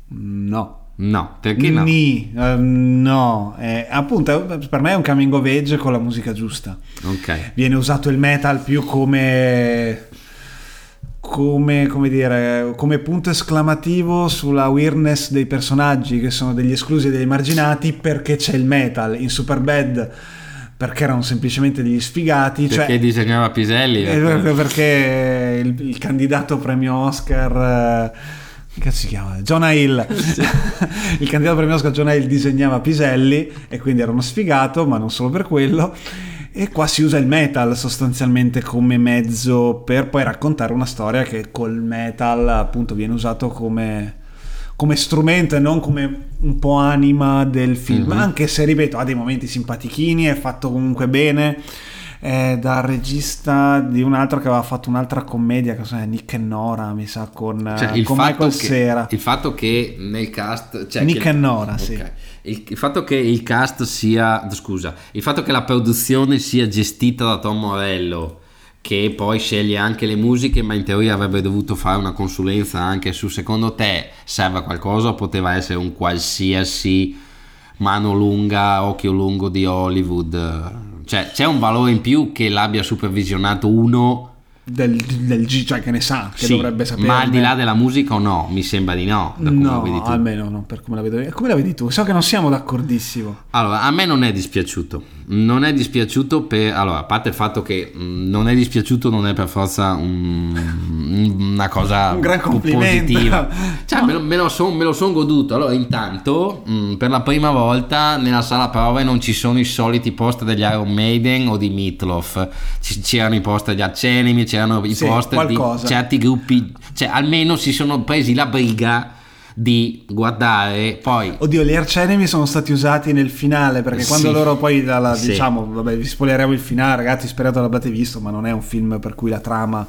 No. No, perché no? Ni, uh, no, eh, appunto per me è un coming of age con la musica giusta. Ok. Viene usato il metal più come come, come, dire, come punto esclamativo sulla weirdness dei personaggi che sono degli esclusi e degli emarginati perché c'è il metal. In Superbad perché erano semplicemente degli sfigati. Perché cioè, disegnava Piselli? Eh, perché, perché il, il, candidato premio Oscar... Che cazzo si chiama? Jonah Hill. [LAUGHS] [LAUGHS] Il candidato premio Oscar Jonah Hill disegnava Piselli e quindi era uno sfigato, ma non solo per quello. E qua si usa il metal sostanzialmente come mezzo per poi raccontare una storia che col metal appunto viene usato come come strumento e non come un po' anima del film, mm-hmm. anche se ripeto ha dei momenti simpatichini, è fatto comunque bene. È dal regista di un altro che aveva fatto un'altra commedia, che è Nick e Nora, mi sa, con, cioè, con Michael che, Sera. Il fatto che nel cast... Cioè Nick e Nora, okay. sì. Il, il, fatto che il cast sia... scusa, il fatto che la produzione sia gestita da Tom Morello che poi sceglie anche le musiche, ma in teoria avrebbe dovuto fare una consulenza anche su secondo te serve a qualcosa o poteva essere un qualsiasi mano lunga, occhio lungo di Hollywood? Cioè, c'è un valore in più che l'abbia supervisionato uno del, del G, cioè che ne sa, che sì, dovrebbe sapere. Ma al di là della musica o no? Mi sembra di no. no, almeno no, per come la vedo io. Come la vedi tu? So che non siamo d'accordissimo. Allora, a me non è dispiaciuto non è dispiaciuto per allora a parte il fatto che mh, non è dispiaciuto non è per forza un- una cosa [LAUGHS] Un gran positiva. [LAUGHS] Cioè me lo, me lo son, me lo son goduto. Allora intanto mh, per la prima volta nella sala prove non ci sono i soliti post degli Iron Maiden o di Meatloaf. Ci- c'erano i post degli Arcenimi c'erano i Sì, post di certi gruppi cioè almeno si sono presi la briga di guardare poi Oddio, gli arcenemi sono stati usati nel finale perché quando Sì. loro poi, la- la- Sì. diciamo, vabbè, vi spoileremo il finale, ragazzi, sperato l'abbiate visto, ma non è un film per cui la trama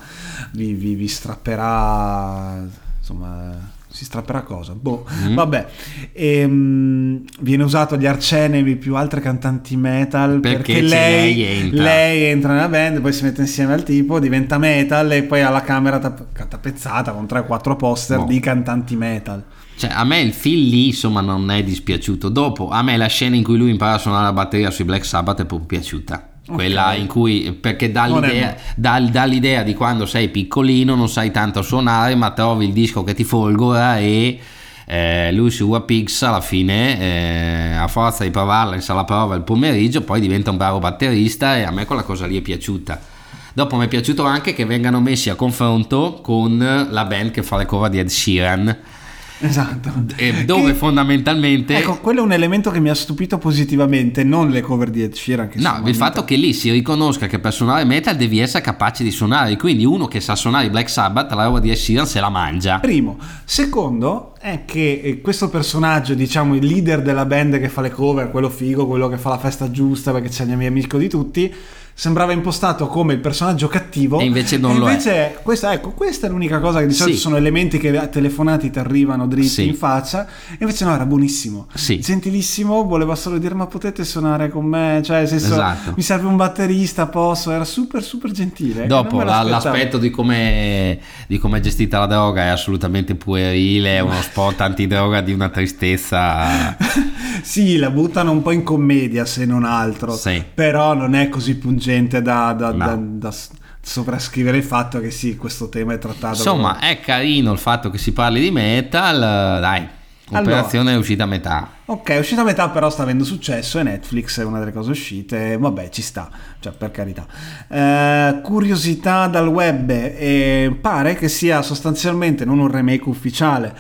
vi, vi- vi strapperà, insomma, si strapperà cosa? Boh, Mm. vabbè. Ehm, viene usato gli arcenemi più altre cantanti metal Perché perché, lei entra. lei entra nella band, poi si mette insieme al tipo, diventa metal e poi ha la camera tapp- tappezzata con 3-4 poster Boh. di cantanti metal. Cioè, a me il film lì, insomma, non è dispiaciuto. Dopo, a me la scena in cui lui impara a suonare la batteria sui Black Sabbath è proprio piaciuta. Quella Ok. in cui, perché dà l'idea, dà, dà l'idea di quando sei piccolino, non sai tanto suonare, ma trovi il disco che ti folgora e eh, lui su Wapix alla fine, eh, a forza di provarla in sala prova il pomeriggio, poi diventa un bravo batterista e a me quella cosa lì è piaciuta. Dopo mi è piaciuto anche che vengano messi a confronto con la band che fa le cover di Ed Sheeran. Esatto. Eh, dove Che- fondamentalmente Ecco, quello è un elemento che mi ha stupito positivamente, non le cover di Ed Sheeran. Che no il fatto che lì si riconosca che per suonare metal devi essere capace di suonare quindi uno che sa suonare i Black Sabbath la roba di Ed Sheeran se la mangia Primo. Secondo è che eh, questo personaggio, diciamo il leader della band che fa le cover, quello figo, quello che fa la festa giusta perché c'è il mio amico di tutti, sembrava impostato come il personaggio cattivo. E invece non E lo è. invece Questa, ecco, questa è l'unica cosa che di solito Sì. sono elementi che telefonati ti arrivano dritti Sì. in faccia. E invece no, era buonissimo. Sì. Gentilissimo, voleva solo dire ma potete suonare con me? Cioè, senso, Esatto. mi serve un batterista, posso? Era super super gentile. dopo la- l'aspetto di come di come è gestita la droga è assolutamente puerile è uno [LAUGHS] spot antidroga di una tristezza Sì, la buttano un po' in commedia se non altro, Sì. però non è così pungente da, da- No. da- da sovrascrivere il fatto che sì, questo tema è trattato. insomma è carino il fatto che si parli di metal dai l'operazione è uscita a metà Ok, è uscita a metà, però sta avendo successo e Netflix è una delle cose uscite. Vabbè, ci sta, cioè per carità. Eh, curiosità dal web, eh, pare che sia sostanzialmente non un remake ufficiale,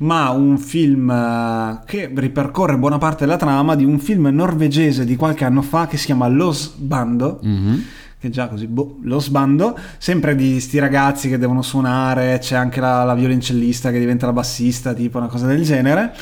ma un film eh, che ripercorre buona parte della trama di un film norvegese di qualche anno fa che si chiama Los Bando. Mhm. Che già così, boh, lo sbando, sempre di sti ragazzi che devono suonare, c'è anche la, la violoncellista che diventa la bassista, tipo una cosa del genere.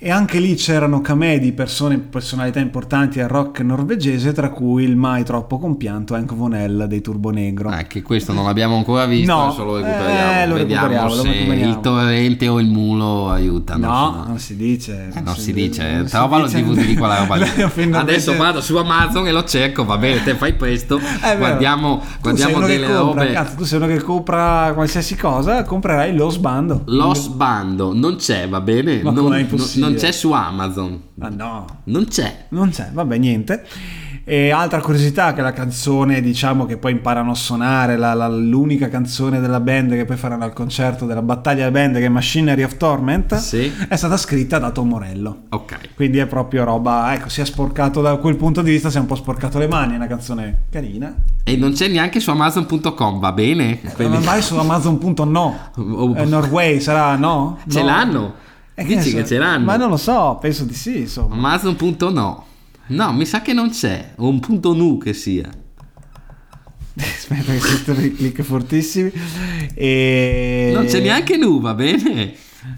E anche lì c'erano camei di persone, personalità importanti al rock norvegese, tra cui il mai troppo compianto Hank Von L dei Turbo Negro. Eh, che questo non l'abbiamo ancora visto, No, adesso lo eh, recuperiamo. lo Vediamo recuperiamo, lo se recuperiamo. il torrente o il mulo aiutano. no, insomma. non si dice. Eh, non si dice, non si trovalo il dice. DVD di quella roba lì. [LAUGHS] Adesso vado su Amazon e lo cerco, va bene, te fai presto. [LAUGHS] È guardiamo guardiamo delle compra, robe. cazzo, tu sei uno che compra qualsiasi cosa, comprerai lo sbando. Lo sbando non c'è, va bene? Ma non, non- impossibile? Non c'è su Amazon. Ah no, Non c'è. Non c'è, vabbè, niente. E altra curiosità che la canzone, diciamo, che poi imparano a suonare, la- la- l'unica canzone della band che poi faranno al concerto della battaglia della band, che è Machinery of Torment, Sì. è stata scritta da Tom Morello. Ok. Quindi è proprio roba, ecco, si è sporcato da quel punto di vista, si è un po' sporcato le mani, è una canzone carina. E non c'è neanche su Amazon.com, va bene? Quindi- Ma vai su Amazon.no, [LAUGHS] Oh, Eh, Norway sarà no? Ce No. l'hanno? Eh, Dici che so. ce l'hanno? Ma non lo so, penso di sì, insomma. Amazon.no. No, mi sa che non c'è. O un punto nu che sia. [LAUGHS] Aspetta che sento dei click fortissimi. E... Non c'è neanche nu, va bene?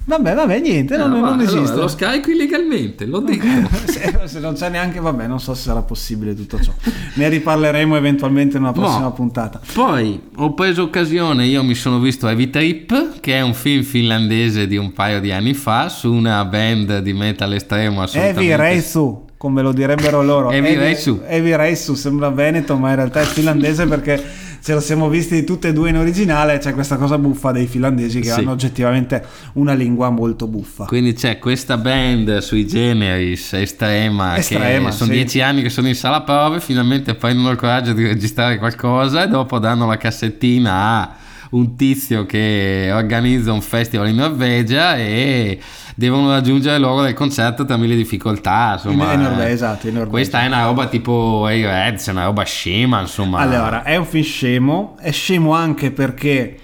Vabbè, vabbè, niente, non, No, non va, allora, esiste. lo scarico illegalmente, l'ho detto. [LAUGHS] se, se non c'è neanche, vabbè, non so se sarà possibile tutto ciò. Ne riparleremo eventualmente in una prossima No. puntata. Poi ho preso occasione, io mi sono visto Heavy Trip, che è un film finlandese di un paio di anni fa, su una band di metal estremo assolutamente... Heavy Reisu, come lo direbbero loro. Heavy Reisu. Heavy Reisu sembra veneto, ma in realtà è finlandese perché ce lo siamo visti tutte e due in originale. C'è questa cosa buffa dei finlandesi che Sì. hanno oggettivamente una lingua molto buffa. Quindi c'è questa band sui generis estrema, Estrema, che sono sì. dieci anni che sono in sala prove, finalmente prendono il coraggio di registrare qualcosa e dopo danno la cassettina a un tizio che organizza un festival in Norvegia e devono raggiungere loro del concerto tra mille difficoltà. Insomma, in, Norvegia, esatto, in Norvegia. Questa è una roba tipo hey Reds, è una roba scema, insomma. Allora, è un film scemo, è scemo anche perché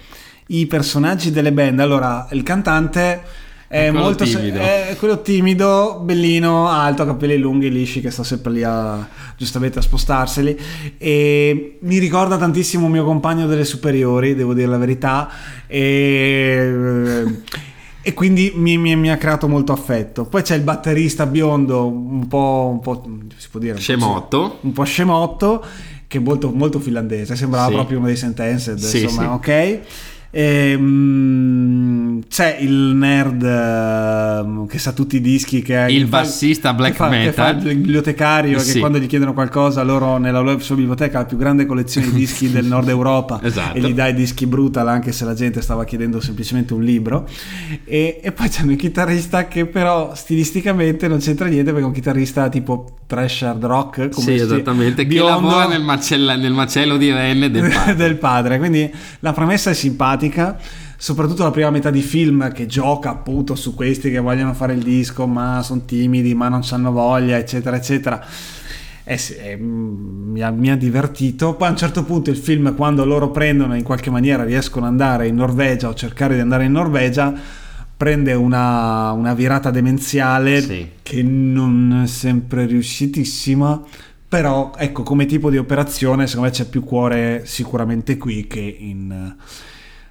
i personaggi delle band, allora il cantante è, è molto timido. è quello timido, bellino, alto, capelli lunghi, lisci che sta sempre lì a, giustamente a spostarseli e mi ricorda tantissimo un mio compagno delle superiori, devo dire la verità e e quindi mi, mi, mi, ha creato molto affetto. Poi c'è il batterista biondo, un po', un po' si può dire, un scemotto, po', un po scemotto, che è molto, molto finlandese, sembrava sì. proprio uno dei Sentenced, sì, insomma, sì. ok. E, um, c'è il nerd uh, che sa tutti i dischi che è il bassista black che fa, metal che fa il bibliotecario sì. che quando gli chiedono qualcosa loro nella loro sua biblioteca ha la più grande collezione di [LAUGHS] dischi del nord Europa esatto. e gli dà i dischi brutal anche se la gente stava chiedendo semplicemente un libro e, e poi c'è un chitarrista che però stilisticamente non c'entra niente perché è un chitarrista tipo trash hard rock come sì esattamente biondo, che lavora nel, macella, nel macello di Renne del [LAUGHS] padre. del padre quindi la premessa è simpatica simpatica soprattutto la prima metà di film che gioca appunto su questi che vogliono fare il disco ma sono timidi ma non hanno voglia eccetera eccetera eh sì, eh, mi, ha, mi, ha, divertito poi a un certo punto il film quando loro prendono in qualche maniera riescono ad andare in Norvegia o cercare di andare in Norvegia prende una, una virata demenziale sì. che non è sempre riuscitissima però ecco come tipo di operazione secondo me c'è più cuore sicuramente qui che in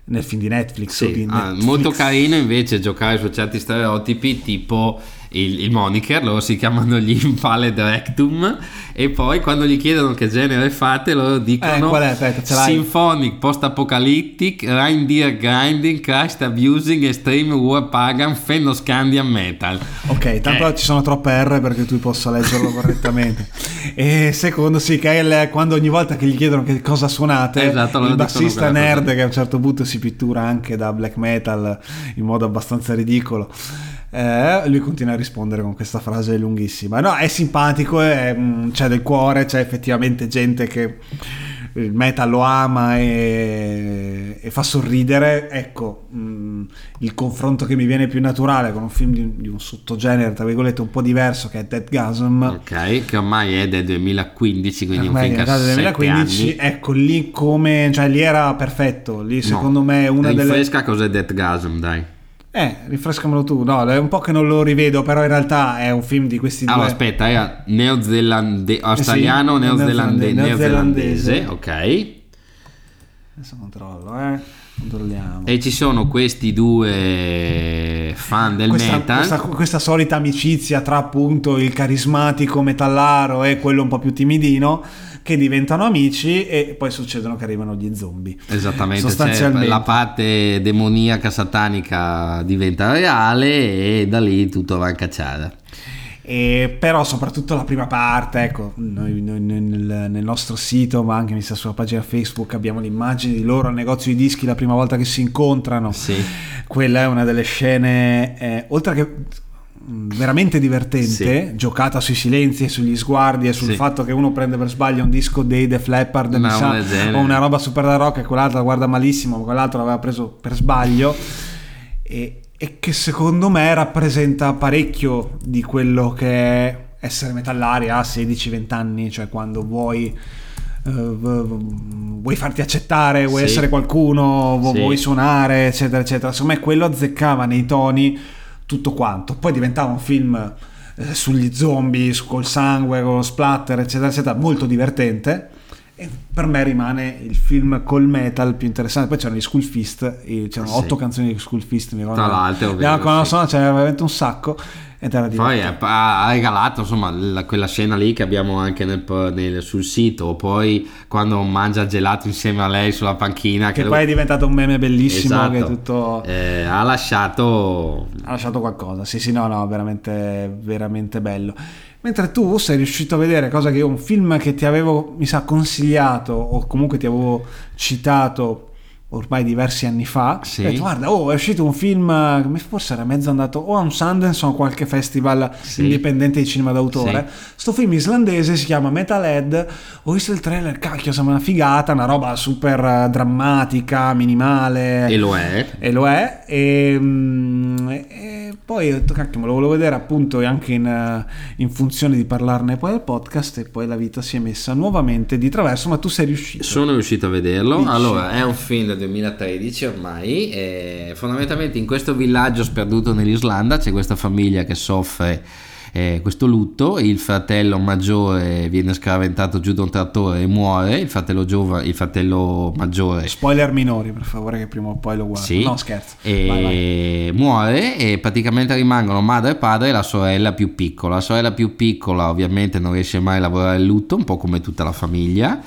nel film di Netflix. Sì, di ah, Netflix. molto carino invece giocare su certi stereotipi tipo il, il moniker, loro si chiamano gli Invalid Rectum e poi quando gli chiedono che genere fate loro dicono eh, Aspetta, Symphonic, Post-Apocalyptic, Reindeer Grinding, Christ Abusing, Extreme War Pagan, Fennoscandian Metal. Ok, tanto eh. ci sono troppe R perché tu possa leggerlo correttamente. [LAUGHS] e secondo sì, che è quando ogni volta che gli chiedono che cosa suonate, esatto, il bassista nerd cosa. che a un certo punto si pittura anche da black metal in modo abbastanza ridicolo eh, lui continua a rispondere con questa frase lunghissima. No, è simpatico, è, mm, c'è del cuore, c'è effettivamente gente che il metal lo ama e, e fa sorridere. Ecco, mh, mm, il confronto che mi viene più naturale con un film di, di, un sottogenere, tra virgolette, un po' diverso che è Dead Gasm. Ok, che ormai è del 2015, quindi ormai un film che ha 2015, anni. ecco, lì come, cioè lì era perfetto, lì secondo no. me è una delle... Rinfresca cos'è Dead Gasm, dai. Eh, rinfrescamelo tu. No, è un po' che non lo rivedo, però in realtà è un film di questi due. Allora, aspetta, era neozelande... australiano, eh sì, neozelande... neozelandese, neozelandese, ok. Adesso controllo, eh. Controlliamo. E ci sono questi due fan del questa, metal. Questa, questa, solita amicizia tra appunto il carismatico metallaro e quello un po' più timidino che diventano amici e poi succedono che arrivano gli zombie. Esattamente, Sostanzialmente. la parte demoniaca satanica diventa reale e da lì tutto va a cacciare. E però soprattutto la prima parte, ecco, noi, noi nel, nel, nostro sito, ma anche sulla pagina Facebook, abbiamo l'immagine di loro al negozio di dischi la prima volta che si incontrano. Sì. Quella è una delle scene, eh, oltre che veramente divertente, sì. giocata sui silenzi e sugli sguardi e sul sì. fatto che uno prende per sbaglio un disco dei The Leppard no, sa, o una roba super da rock e quell'altro la guarda malissimo, ma quell'altro l'aveva preso per sbaglio e, e che secondo me rappresenta parecchio di quello che è essere metallari a 16-20 anni, cioè quando vuoi... Uh, vuoi farti accettare, vuoi sì. essere qualcuno, vuoi suonare, eccetera, eccetera. Secondo me quello azzeccava nei toni tutto quanto. Poi diventava un film eh, sugli zombie, col sangue, con lo splatter, eccetera, eccetera, molto divertente. E per me rimane il film col metal più interessante. Poi c'erano gli School Fist, c'erano sì. otto canzoni di School Fist, mi ricordo. Tra l'altro, la sì. c'era veramente un sacco. Ed era poi ha regalato insomma la, quella scena lì che abbiamo anche nel, nel, sul sito. Poi quando mangia gelato insieme a lei sulla panchina, che, che poi lo... è diventato un meme bellissimo. Esatto. Che tutto... eh, ha lasciato, ha lasciato qualcosa. Sì, sì, no, no, veramente, veramente bello. Mentre tu sei riuscito a vedere cosa che io, un film che ti avevo, mi sa, consigliato o comunque ti avevo citato ormai diversi anni fa. Sì. Ho detto, guarda, oh, è uscito un film, eh, forse era mezzo andato o a un Sundance o a qualche festival Sì. indipendente di cinema d'autore. Sto film islandese si chiama Metalhead. Ho visto il trailer, cacchio, sembra una figata, una roba super eh, drammatica, minimale. E lo è. E lo è. E, mm, e poi ho detto, cacchio, me lo volevo vedere appunto anche in, eh, in funzione di parlarne poi al podcast. E poi la vita si è messa nuovamente di traverso, ma tu sei riuscito. Sono riuscito a vederlo. Dici? Allora, è un film del 2013 ormai. E fondamentalmente in questo villaggio sperduto nell'Islanda c'è questa famiglia che soffre eh, questo lutto. Il fratello maggiore viene scaraventato giù da un trattore e muore. Il fratello, giovane, il fratello maggiore Spoiler minori, per favore, che prima o poi lo guardo. Sì. No, scherzo. E Vai, vai. muore e praticamente rimangono madre e padre e la sorella più piccola. La sorella più piccola ovviamente non riesce mai a lavorare il lutto, un po' come tutta la famiglia.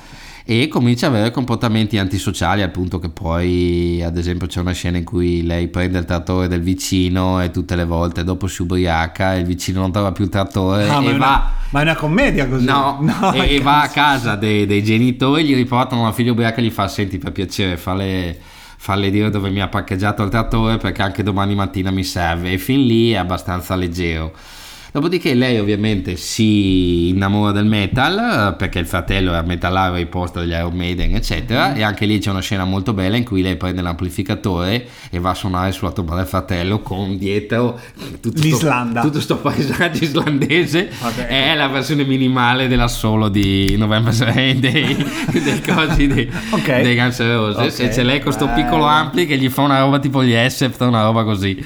E comincia ad avere comportamenti antisociali al punto che poi, ad esempio, c'è una scena in cui lei prende il trattore del vicino e tutte le volte dopo si ubriaca e il vicino non trova più il trattore Ah, ma, e è va. una, ma è una commedia così. No, [LAUGHS] e, e che va a casa dei, dei genitori, gli riportano la figlia ubriaca e gli fa: Senti, per piacere, falle, falle dire dove mi ha parcheggiato il trattore perché anche domani mattina mi serve. E fin lì è abbastanza leggero. Dopodiché lei ovviamente si innamora del metal eh, perché il fratello era metallaro ai posta degli Iron Maiden eccetera e anche lì c'è una scena molto bella in cui lei prende l'amplificatore e va a suonare sulla tomba del fratello con dietro tutto L'Islanda. sto, tutto sto paesaggio islandese Vabbè. è la versione minimale dell'assolo di November [LAUGHS] Rain dei, dei cosi dei, [LAUGHS] Ok. dei Guns N' Roses Ok. e c'è lei con sto Bello. piccolo ampli che gli fa una roba tipo gli Essept una roba così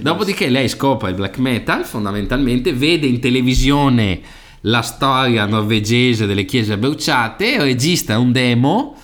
dopodiché lei scopre il black metal fondamentalmente vede in televisione la storia norvegese delle chiese bruciate registra un demo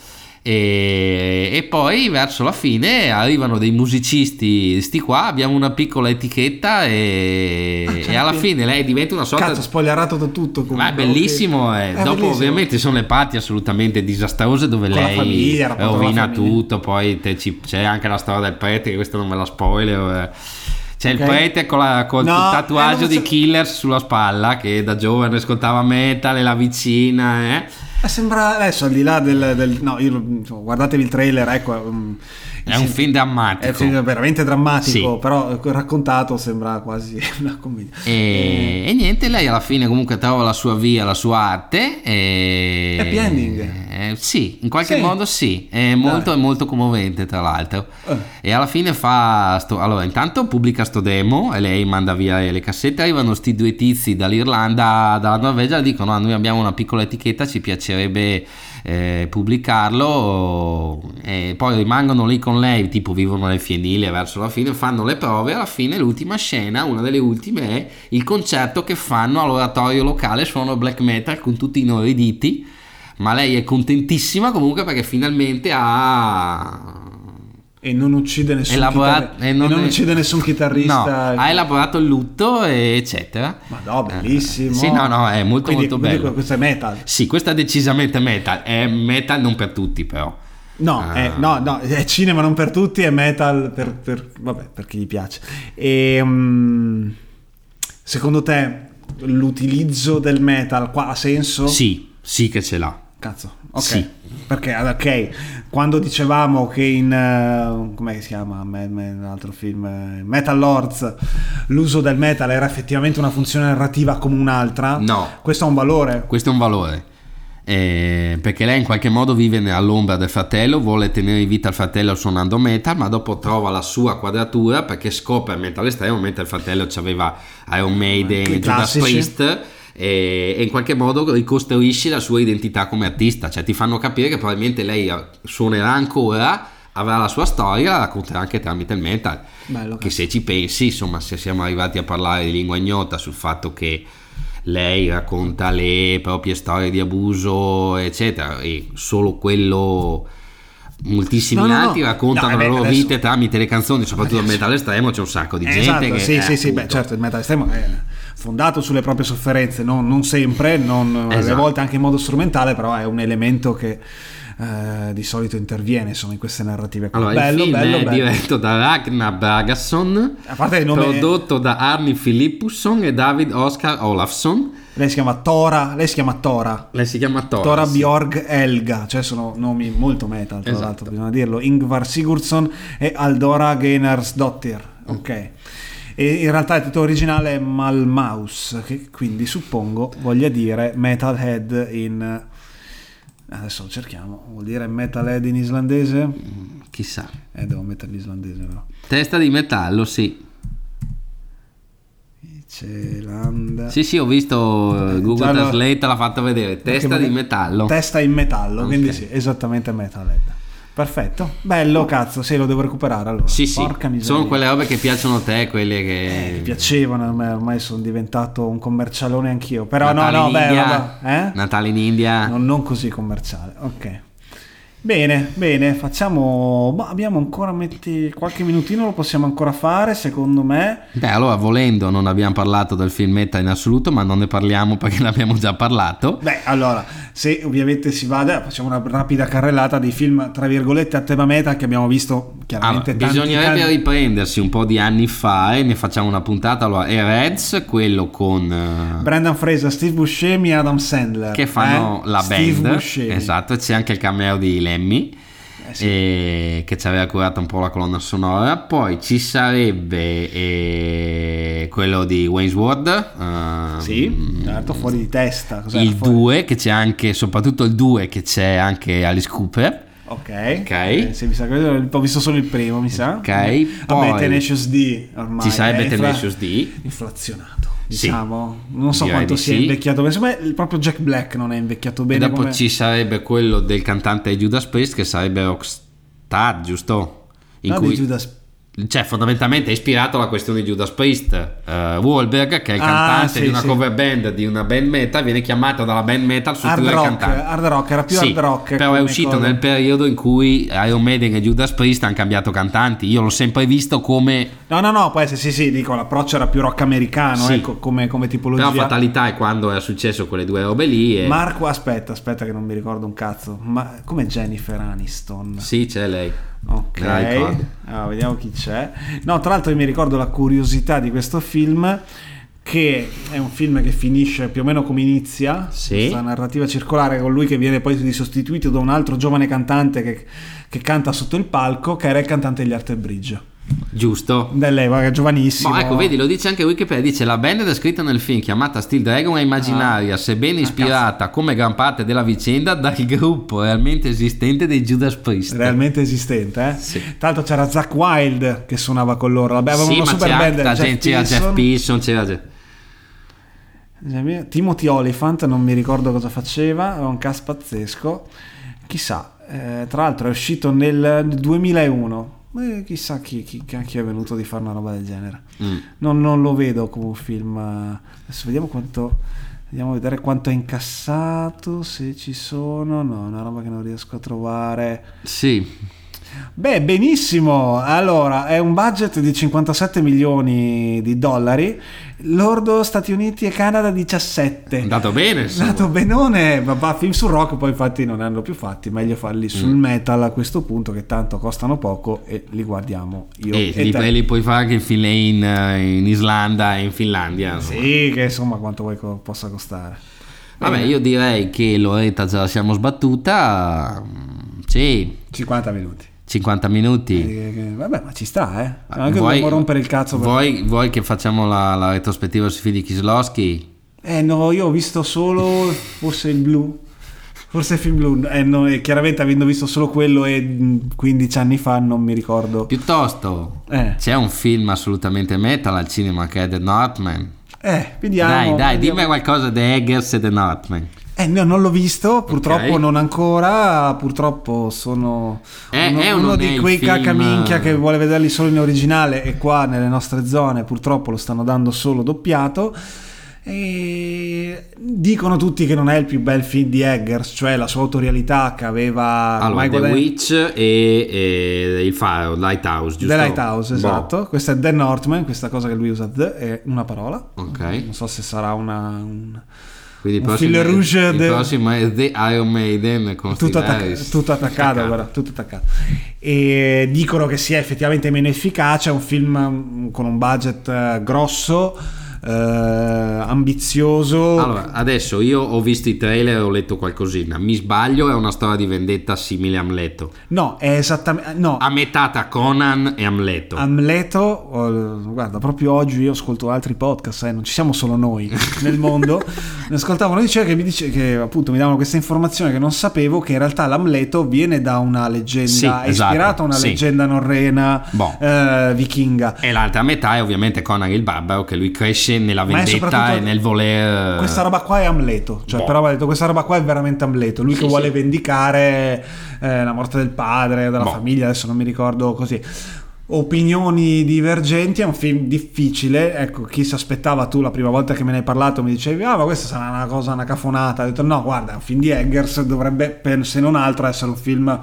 e, e poi verso la fine arrivano dei musicisti sti qua abbiamo una piccola etichetta e, e alla fine lei diventa una sorta Cazzo, spoilerato da tutto. ma Comunque. è bellissimo, eh. È dopo bellissimo. ovviamente sono le parti assolutamente disastrose dove Con lei famiglia, rovina tutto, poi te c'è anche la storia del prete, che questa non me la spoiler. eh. C'è il Ok. prete con, la- col No, tatuaggio eh, non di so- Killers sulla spalla che da giovane ascoltava metal e la vicina. Eh. Eh, Sembra adesso al di là del, del- no, io, insomma, guardatevi il trailer, ecco. um, È un film drammatico. È un film veramente drammatico, Sì. però eh, raccontato sembra quasi [LAUGHS] una commedia. E, e niente, lei alla fine comunque trova la sua via, la sua arte. E, Happy ending. Eh, sì, in qualche Sì. modo sì, è molto, è molto commovente tra l'altro. Eh. E alla fine fa, sto, allora intanto pubblica sto demo e lei manda via le cassette, arrivano sti due tizi dall'Irlanda, dalla Norvegia dicono "Ah, noi abbiamo una piccola etichetta, ci piacerebbe eh, pubblicarlo e poi rimangono lì con lei, tipo vivono nel fienile verso la fine, fanno le prove, alla fine l'ultima scena, una delle ultime è il concerto che fanno all'oratorio locale, suonano black metal con tutti inorriditi, ma lei è contentissima comunque perché finalmente ha E non uccide nessun, Elaborato- chitarri- e e non non è- uccide nessun chitarrista. No, ha elaborato il lutto, eccetera. Ma no, bellissimo. Eh, sì, no, no, è molto, Quindi- molto bello. Questo è metal. Sì, questo è decisamente metal. È metal non per tutti, però. No, Ah. è, no, no, è cinema non per tutti, è metal per, per- vabbè, per chi gli piace. E, mm, secondo te l'utilizzo del metal qua ha senso? Sì, sì che ce l'ha. Cazzo, ok. Sì. Perché, ok, quando dicevamo che in, eh, come si chiama, Mad Men, l'altro film, eh, Metal Lords, l'uso del metal era effettivamente una funzione narrativa come un'altra, No. questo ha un valore. Questo è un valore. Eh, perché lei in qualche modo vive all'ombra del fratello, vuole tenere in vita il fratello suonando metal, ma dopo trova la sua quadratura perché scopre metal estremo, mentre il fratello aveva Iron Maiden e Judas. Priest e, e in qualche modo ricostruisci la sua identità come artista, cioè ti fanno capire che probabilmente lei suonerà ancora, avrà la sua storia, la racconterà anche tramite il metal. Bello, Che se ci pensi, insomma, se siamo arrivati a parlare di lingua ignota sul fatto che lei racconta le proprie storie di abuso, eccetera, e solo quello. Moltissimi No, no, no. altri raccontano No, le eh loro adesso- vite tramite le canzoni, soprattutto il metal estremo. C'è un sacco di Eh, gente esatto, che. sì, eh, sì, sì, beh, certo, il metal estremo è fondato sulle proprie sofferenze, non, non sempre, non, alle Esatto. volte anche in modo strumentale, però è un elemento che eh, di solito interviene insomma, in queste narrative. Allora, bello, il film bello, è bello. diretto da Ragnar Bragason, A prodotto da Arni Filippusson e David Oscar Olafsson. Lei si chiama Tora, lei si chiama Tora. Lei si chiama Tora. Tora sì. Bjorg Elga, cioè sono nomi molto metal, tra Esatto. l'altro, bisogna dirlo. Ingvar Sigurdsson e Aldora Geinarsdottir. Ok. E in realtà il titolo originale è Malmaus, che quindi suppongo voglia dire Metalhead in... Adesso lo cerchiamo, vuol dire Metalhead in islandese? Chissà. Eh, devo mettere l'islandese però. Testa di metallo, sì. Celanda. Sì, sì, ho visto eh, Google Translate, l'ha fatto vedere. Testa di metallo. Testa in metallo, Ok. quindi sì, esattamente Metalhead. Perfetto, bello cazzo, sì, lo devo recuperare allora. Sì, sì. Porca miseria. Sono quelle robe che piacciono a te, quelle che... Eh, mi piacevano a me, ormai sono diventato un commercialone anch'io. Però Natale no, no, in beh, India. vabbè, eh? Natale in India. non, non così commerciale, ok. Bene, bene, facciamo... Ma abbiamo ancora metti... qualche minutino lo possiamo ancora fare, secondo me. Beh, allora volendo non abbiamo parlato del film meta in assoluto, ma non ne parliamo [LAUGHS] perché ne abbiamo già parlato. Beh, allora, se ovviamente si vada, facciamo una rapida carrellata dei film, tra virgolette, a tema meta che abbiamo visto Allora, chiaramente tanti, bisognerebbe tanti- riprendersi un po' di anni fa e ne facciamo una puntata. Allora, è Reds, quello con... eh, Brendan Fraser, Steve Buscemi e Adam Sandler. che fanno eh? la Steve band. Buscemi. Esatto, e c'è anche il cameo di Lemmy. Eh sì. e che ci aveva curato un po' la colonna sonora. Poi ci sarebbe eh, quello di Wayne's World. eh, Sì, certo, fuori di testa. Cos'era? il Fuori- 2 che c'è anche, soprattutto il 2 che c'è anche Alice Cooper. Ok. Ok. Eh, sì, mi sa che ho visto solo il primo, mi sa. Ok, Vabbè, poi- Tenacious D ormai. Ci sarebbe infla- Tenacious D. Inflazionato, Sì. diciamo. Non so quanto sia sì. invecchiato bene. Secondo me proprio Jack Black non è invecchiato E bene. dopo come- ci sarebbe quello del cantante Judas Priest che sarebbe Rockstar, giusto? In No, cui, di Judas cioè, fondamentalmente è ispirato alla questione di Judas Priest. Eh, Wahlberg, che è il Ah, cantante sì, di una sì. cover band di una band metal, viene chiamato dalla band metal sostituire il rock, cantante. hard rock, era più Sì, hard rock. però è uscito cosa. nel periodo in cui Iron Maiden e Judas Priest hanno cambiato cantanti. Io l'ho sempre visto come. No, no, no, poi sì, sì, sì, dico, l'approccio era più rock americano, ecco, come, come tipologia. Però fatalità è quando è successo quelle due robe lì. E... Marco, aspetta, aspetta che non mi ricordo un cazzo. Ma come Jennifer Aniston? Sì, c'è lei. Ok, allora, vediamo chi c'è. No, tra l'altro io mi ricordo la curiosità di questo film che è un film che finisce più o meno come inizia, Sì. questa narrativa circolare con lui che viene poi sostituito da un altro giovane cantante che, che canta sotto il palco, che era il cantante degli Arte Bridge. Giusto. Dell'epoca, giovanissimo. Ma ecco, vedi, lo dice anche Wikipedia, dice la band descritta nel film chiamata Steel Dragon è immaginaria, Ah. sebbene ispirata come gran parte della vicenda dal gruppo realmente esistente dei Judas Priest. Realmente esistente, eh? Sì. Tra l'altro c'era Zack Wild che suonava con loro. Vabbè, avevano sì, una super c'era, band. la Jeff c'era Jeff. Pilson, c'era Jeff- Timothy Oliphant, non mi ricordo cosa faceva, è un cast pazzesco. Chissà, eh, tra l'altro è uscito nel 2001. Eh, chissà chi, chi, chi è venuto di fare una roba del genere. Mm. Non, non lo vedo come un film. eh, Adesso vediamo quanto. Andiamo a vedere quanto ha incassato. Se ci sono. No, è una roba che non riesco a trovare. Sì, Beh, benissimo. Allora, è un budget di 57 milioni di dollari. Lordo Stati Uniti e Canada 17. è andato bene. insomma. Nato benone, ma va, film sul rock poi infatti non ne hanno più fatti, meglio farli sul Mm. metal a questo punto che tanto costano poco e li guardiamo io E e li, te. li puoi fare anche in, eh, in Islanda e in Finlandia. insomma. Sì, che insomma quanto vuoi co- possa costare. Vabbè, io direi che Loretta ce la siamo sbattuta. mm, Sì, 50 minuti. 50 minuti. Eh, che- Vabbè, ma ci sta, eh. Anche Vuoi- dobbiamo rompere il cazzo. Vuoi, vuoi che facciamo la, la retrospettiva sui figli di Kislowski? Eh no, io ho visto solo forse il blu. Forse il film blu. Eh, no, e chiaramente avendo visto solo quello e mh, 15 anni fa non mi ricordo. Piuttosto, Eh, c'è un film assolutamente metal al cinema che è The Northman. eh vediamo. dai, dai, vediamo. dimmi qualcosa di Eggers e The Northman. Eh, no, non l'ho visto, purtroppo Ok. non ancora, purtroppo sono È- uno, uno è di quei cacaminchia che vuole vederli solo in originale e qua nelle nostre zone purtroppo lo stanno dando solo doppiato. E dicono tutti che non è il più bel film di Eggers, cioè la sua autorialità che aveva Allora, The Witch e, e il faro, Lighthouse, giusto? The Lighthouse, Boh. esatto. Questo è The Northman, questa cosa che lui usa The è una parola. Ok. Non so se sarà una, un- Quindi il prossimo, il de- prossimo è The Iron Maiden con tutto, Harris. tutto attaccato, guarda, tutto attaccato. E dicono che sia effettivamente meno efficace, è un film mm, con un budget eh, grosso, eh, ambizioso. Allora, adesso io ho visto i trailer e ho letto qualcosina. Mi sbaglio, è una storia di vendetta simile a Amleto. No, è esattamente... No, A metà tra Conan e Amleto. Amleto, oh, guarda, proprio oggi io ascolto altri podcast, eh, non ci siamo solo noi nel mondo. [LAUGHS] Ne ascoltavo uno diceva che mi dice che appunto mi davano questa informazione che non sapevo che in realtà l'Amleto viene da una leggenda, Sì, è esatto, ispirato a una sì. leggenda norrena Boh. eh, vichinga. E l'altra metà è ovviamente Conan il barbaro che lui cresce nella vendetta e nel voler... Questa roba qua è Amleto, cioè Boh. però ha detto questa roba qua è veramente Amleto, lui Sì, che vuole sì. vendicare eh, la morte del padre, della Boh. famiglia, adesso non mi ricordo così. Opinioni divergenti, è un film difficile, ecco chi si aspettava tu la prima volta che me ne hai parlato mi dicevi ah ma questa sarà una cosa, una cafonata, ho detto no guarda è un film di Eggers, dovrebbe per- se non altro essere un film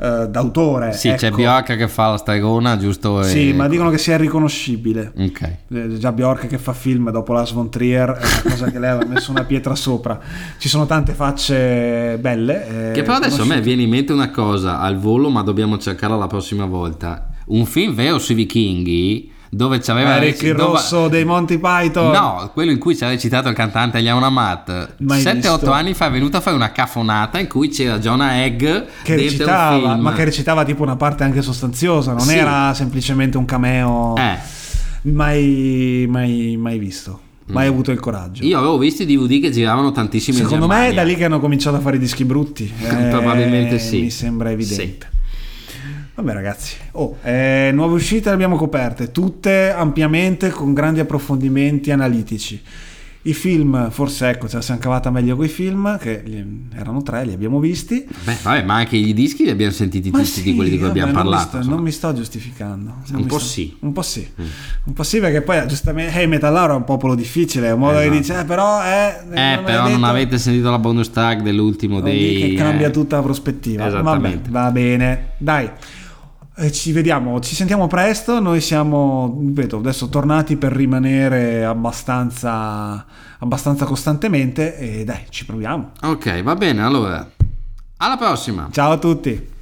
eh, d'autore. Sì, c'è ecco. Bjork che fa la stregona, giusto? Sì, E- ma dicono che sia riconoscibile. Ok. Eh, Già Bjork che fa film dopo Lars von Trier è una cosa che lei aveva messo una pietra sopra. Ci sono tante facce belle. eh, Che però adesso a me viene in mente una cosa al volo, ma dobbiamo cercarla la prossima volta. Un film vero sui vichinghi dove c'aveva Eric il dove- Rosso dei Monty Python. No, quello in cui ci ha recitato il cantante Liam Amat. Mai 7-8 visto. anni fa è venuto a fare una cafonata in cui c'era Jonah Egg Che recitava, ma che recitava tipo una parte anche sostanziosa, non Sì. era semplicemente un cameo. Eh, Mai, mai, mai visto. Mai avuto il coraggio. Mm. io avevo visto i DVD che giravano tantissimi Secondo me è da lì che hanno cominciato a fare i dischi brutti. [LAUGHS] Eh, Probabilmente sì. Mi sembra evidente. Vabbè ragazzi, oh, eh, nuove uscite le abbiamo coperte, tutte ampiamente con grandi approfondimenti analitici. I film, forse ecco, ce la siamo cavata meglio con i film, che erano tre, li abbiamo visti. Beh, vabbè, ma anche i dischi li abbiamo sentiti Ma tutti sì, di quelli di cui vabbè, abbiamo non mi parlato. sto- insomma. non mi sto giustificando. Non Un mi po' sto- sì. Mm. Un po' sì. Un po' sì perché poi giustamente, hey, Metallaro è un popolo difficile, è un modo che Esatto. dice, eh, però, eh, Eh, però non avete sentito la bonus track dell'ultimo dei... che cambia tutta la prospettiva. Esattamente. Vabbè, va bene, dai. Eh, Ci vediamo, ci sentiamo presto. Noi siamo, ripeto, adesso tornati per rimanere abbastanza, abbastanza costantemente. E dai, ci proviamo. Ok, va bene, allora. Alla prossima. Ciao a tutti.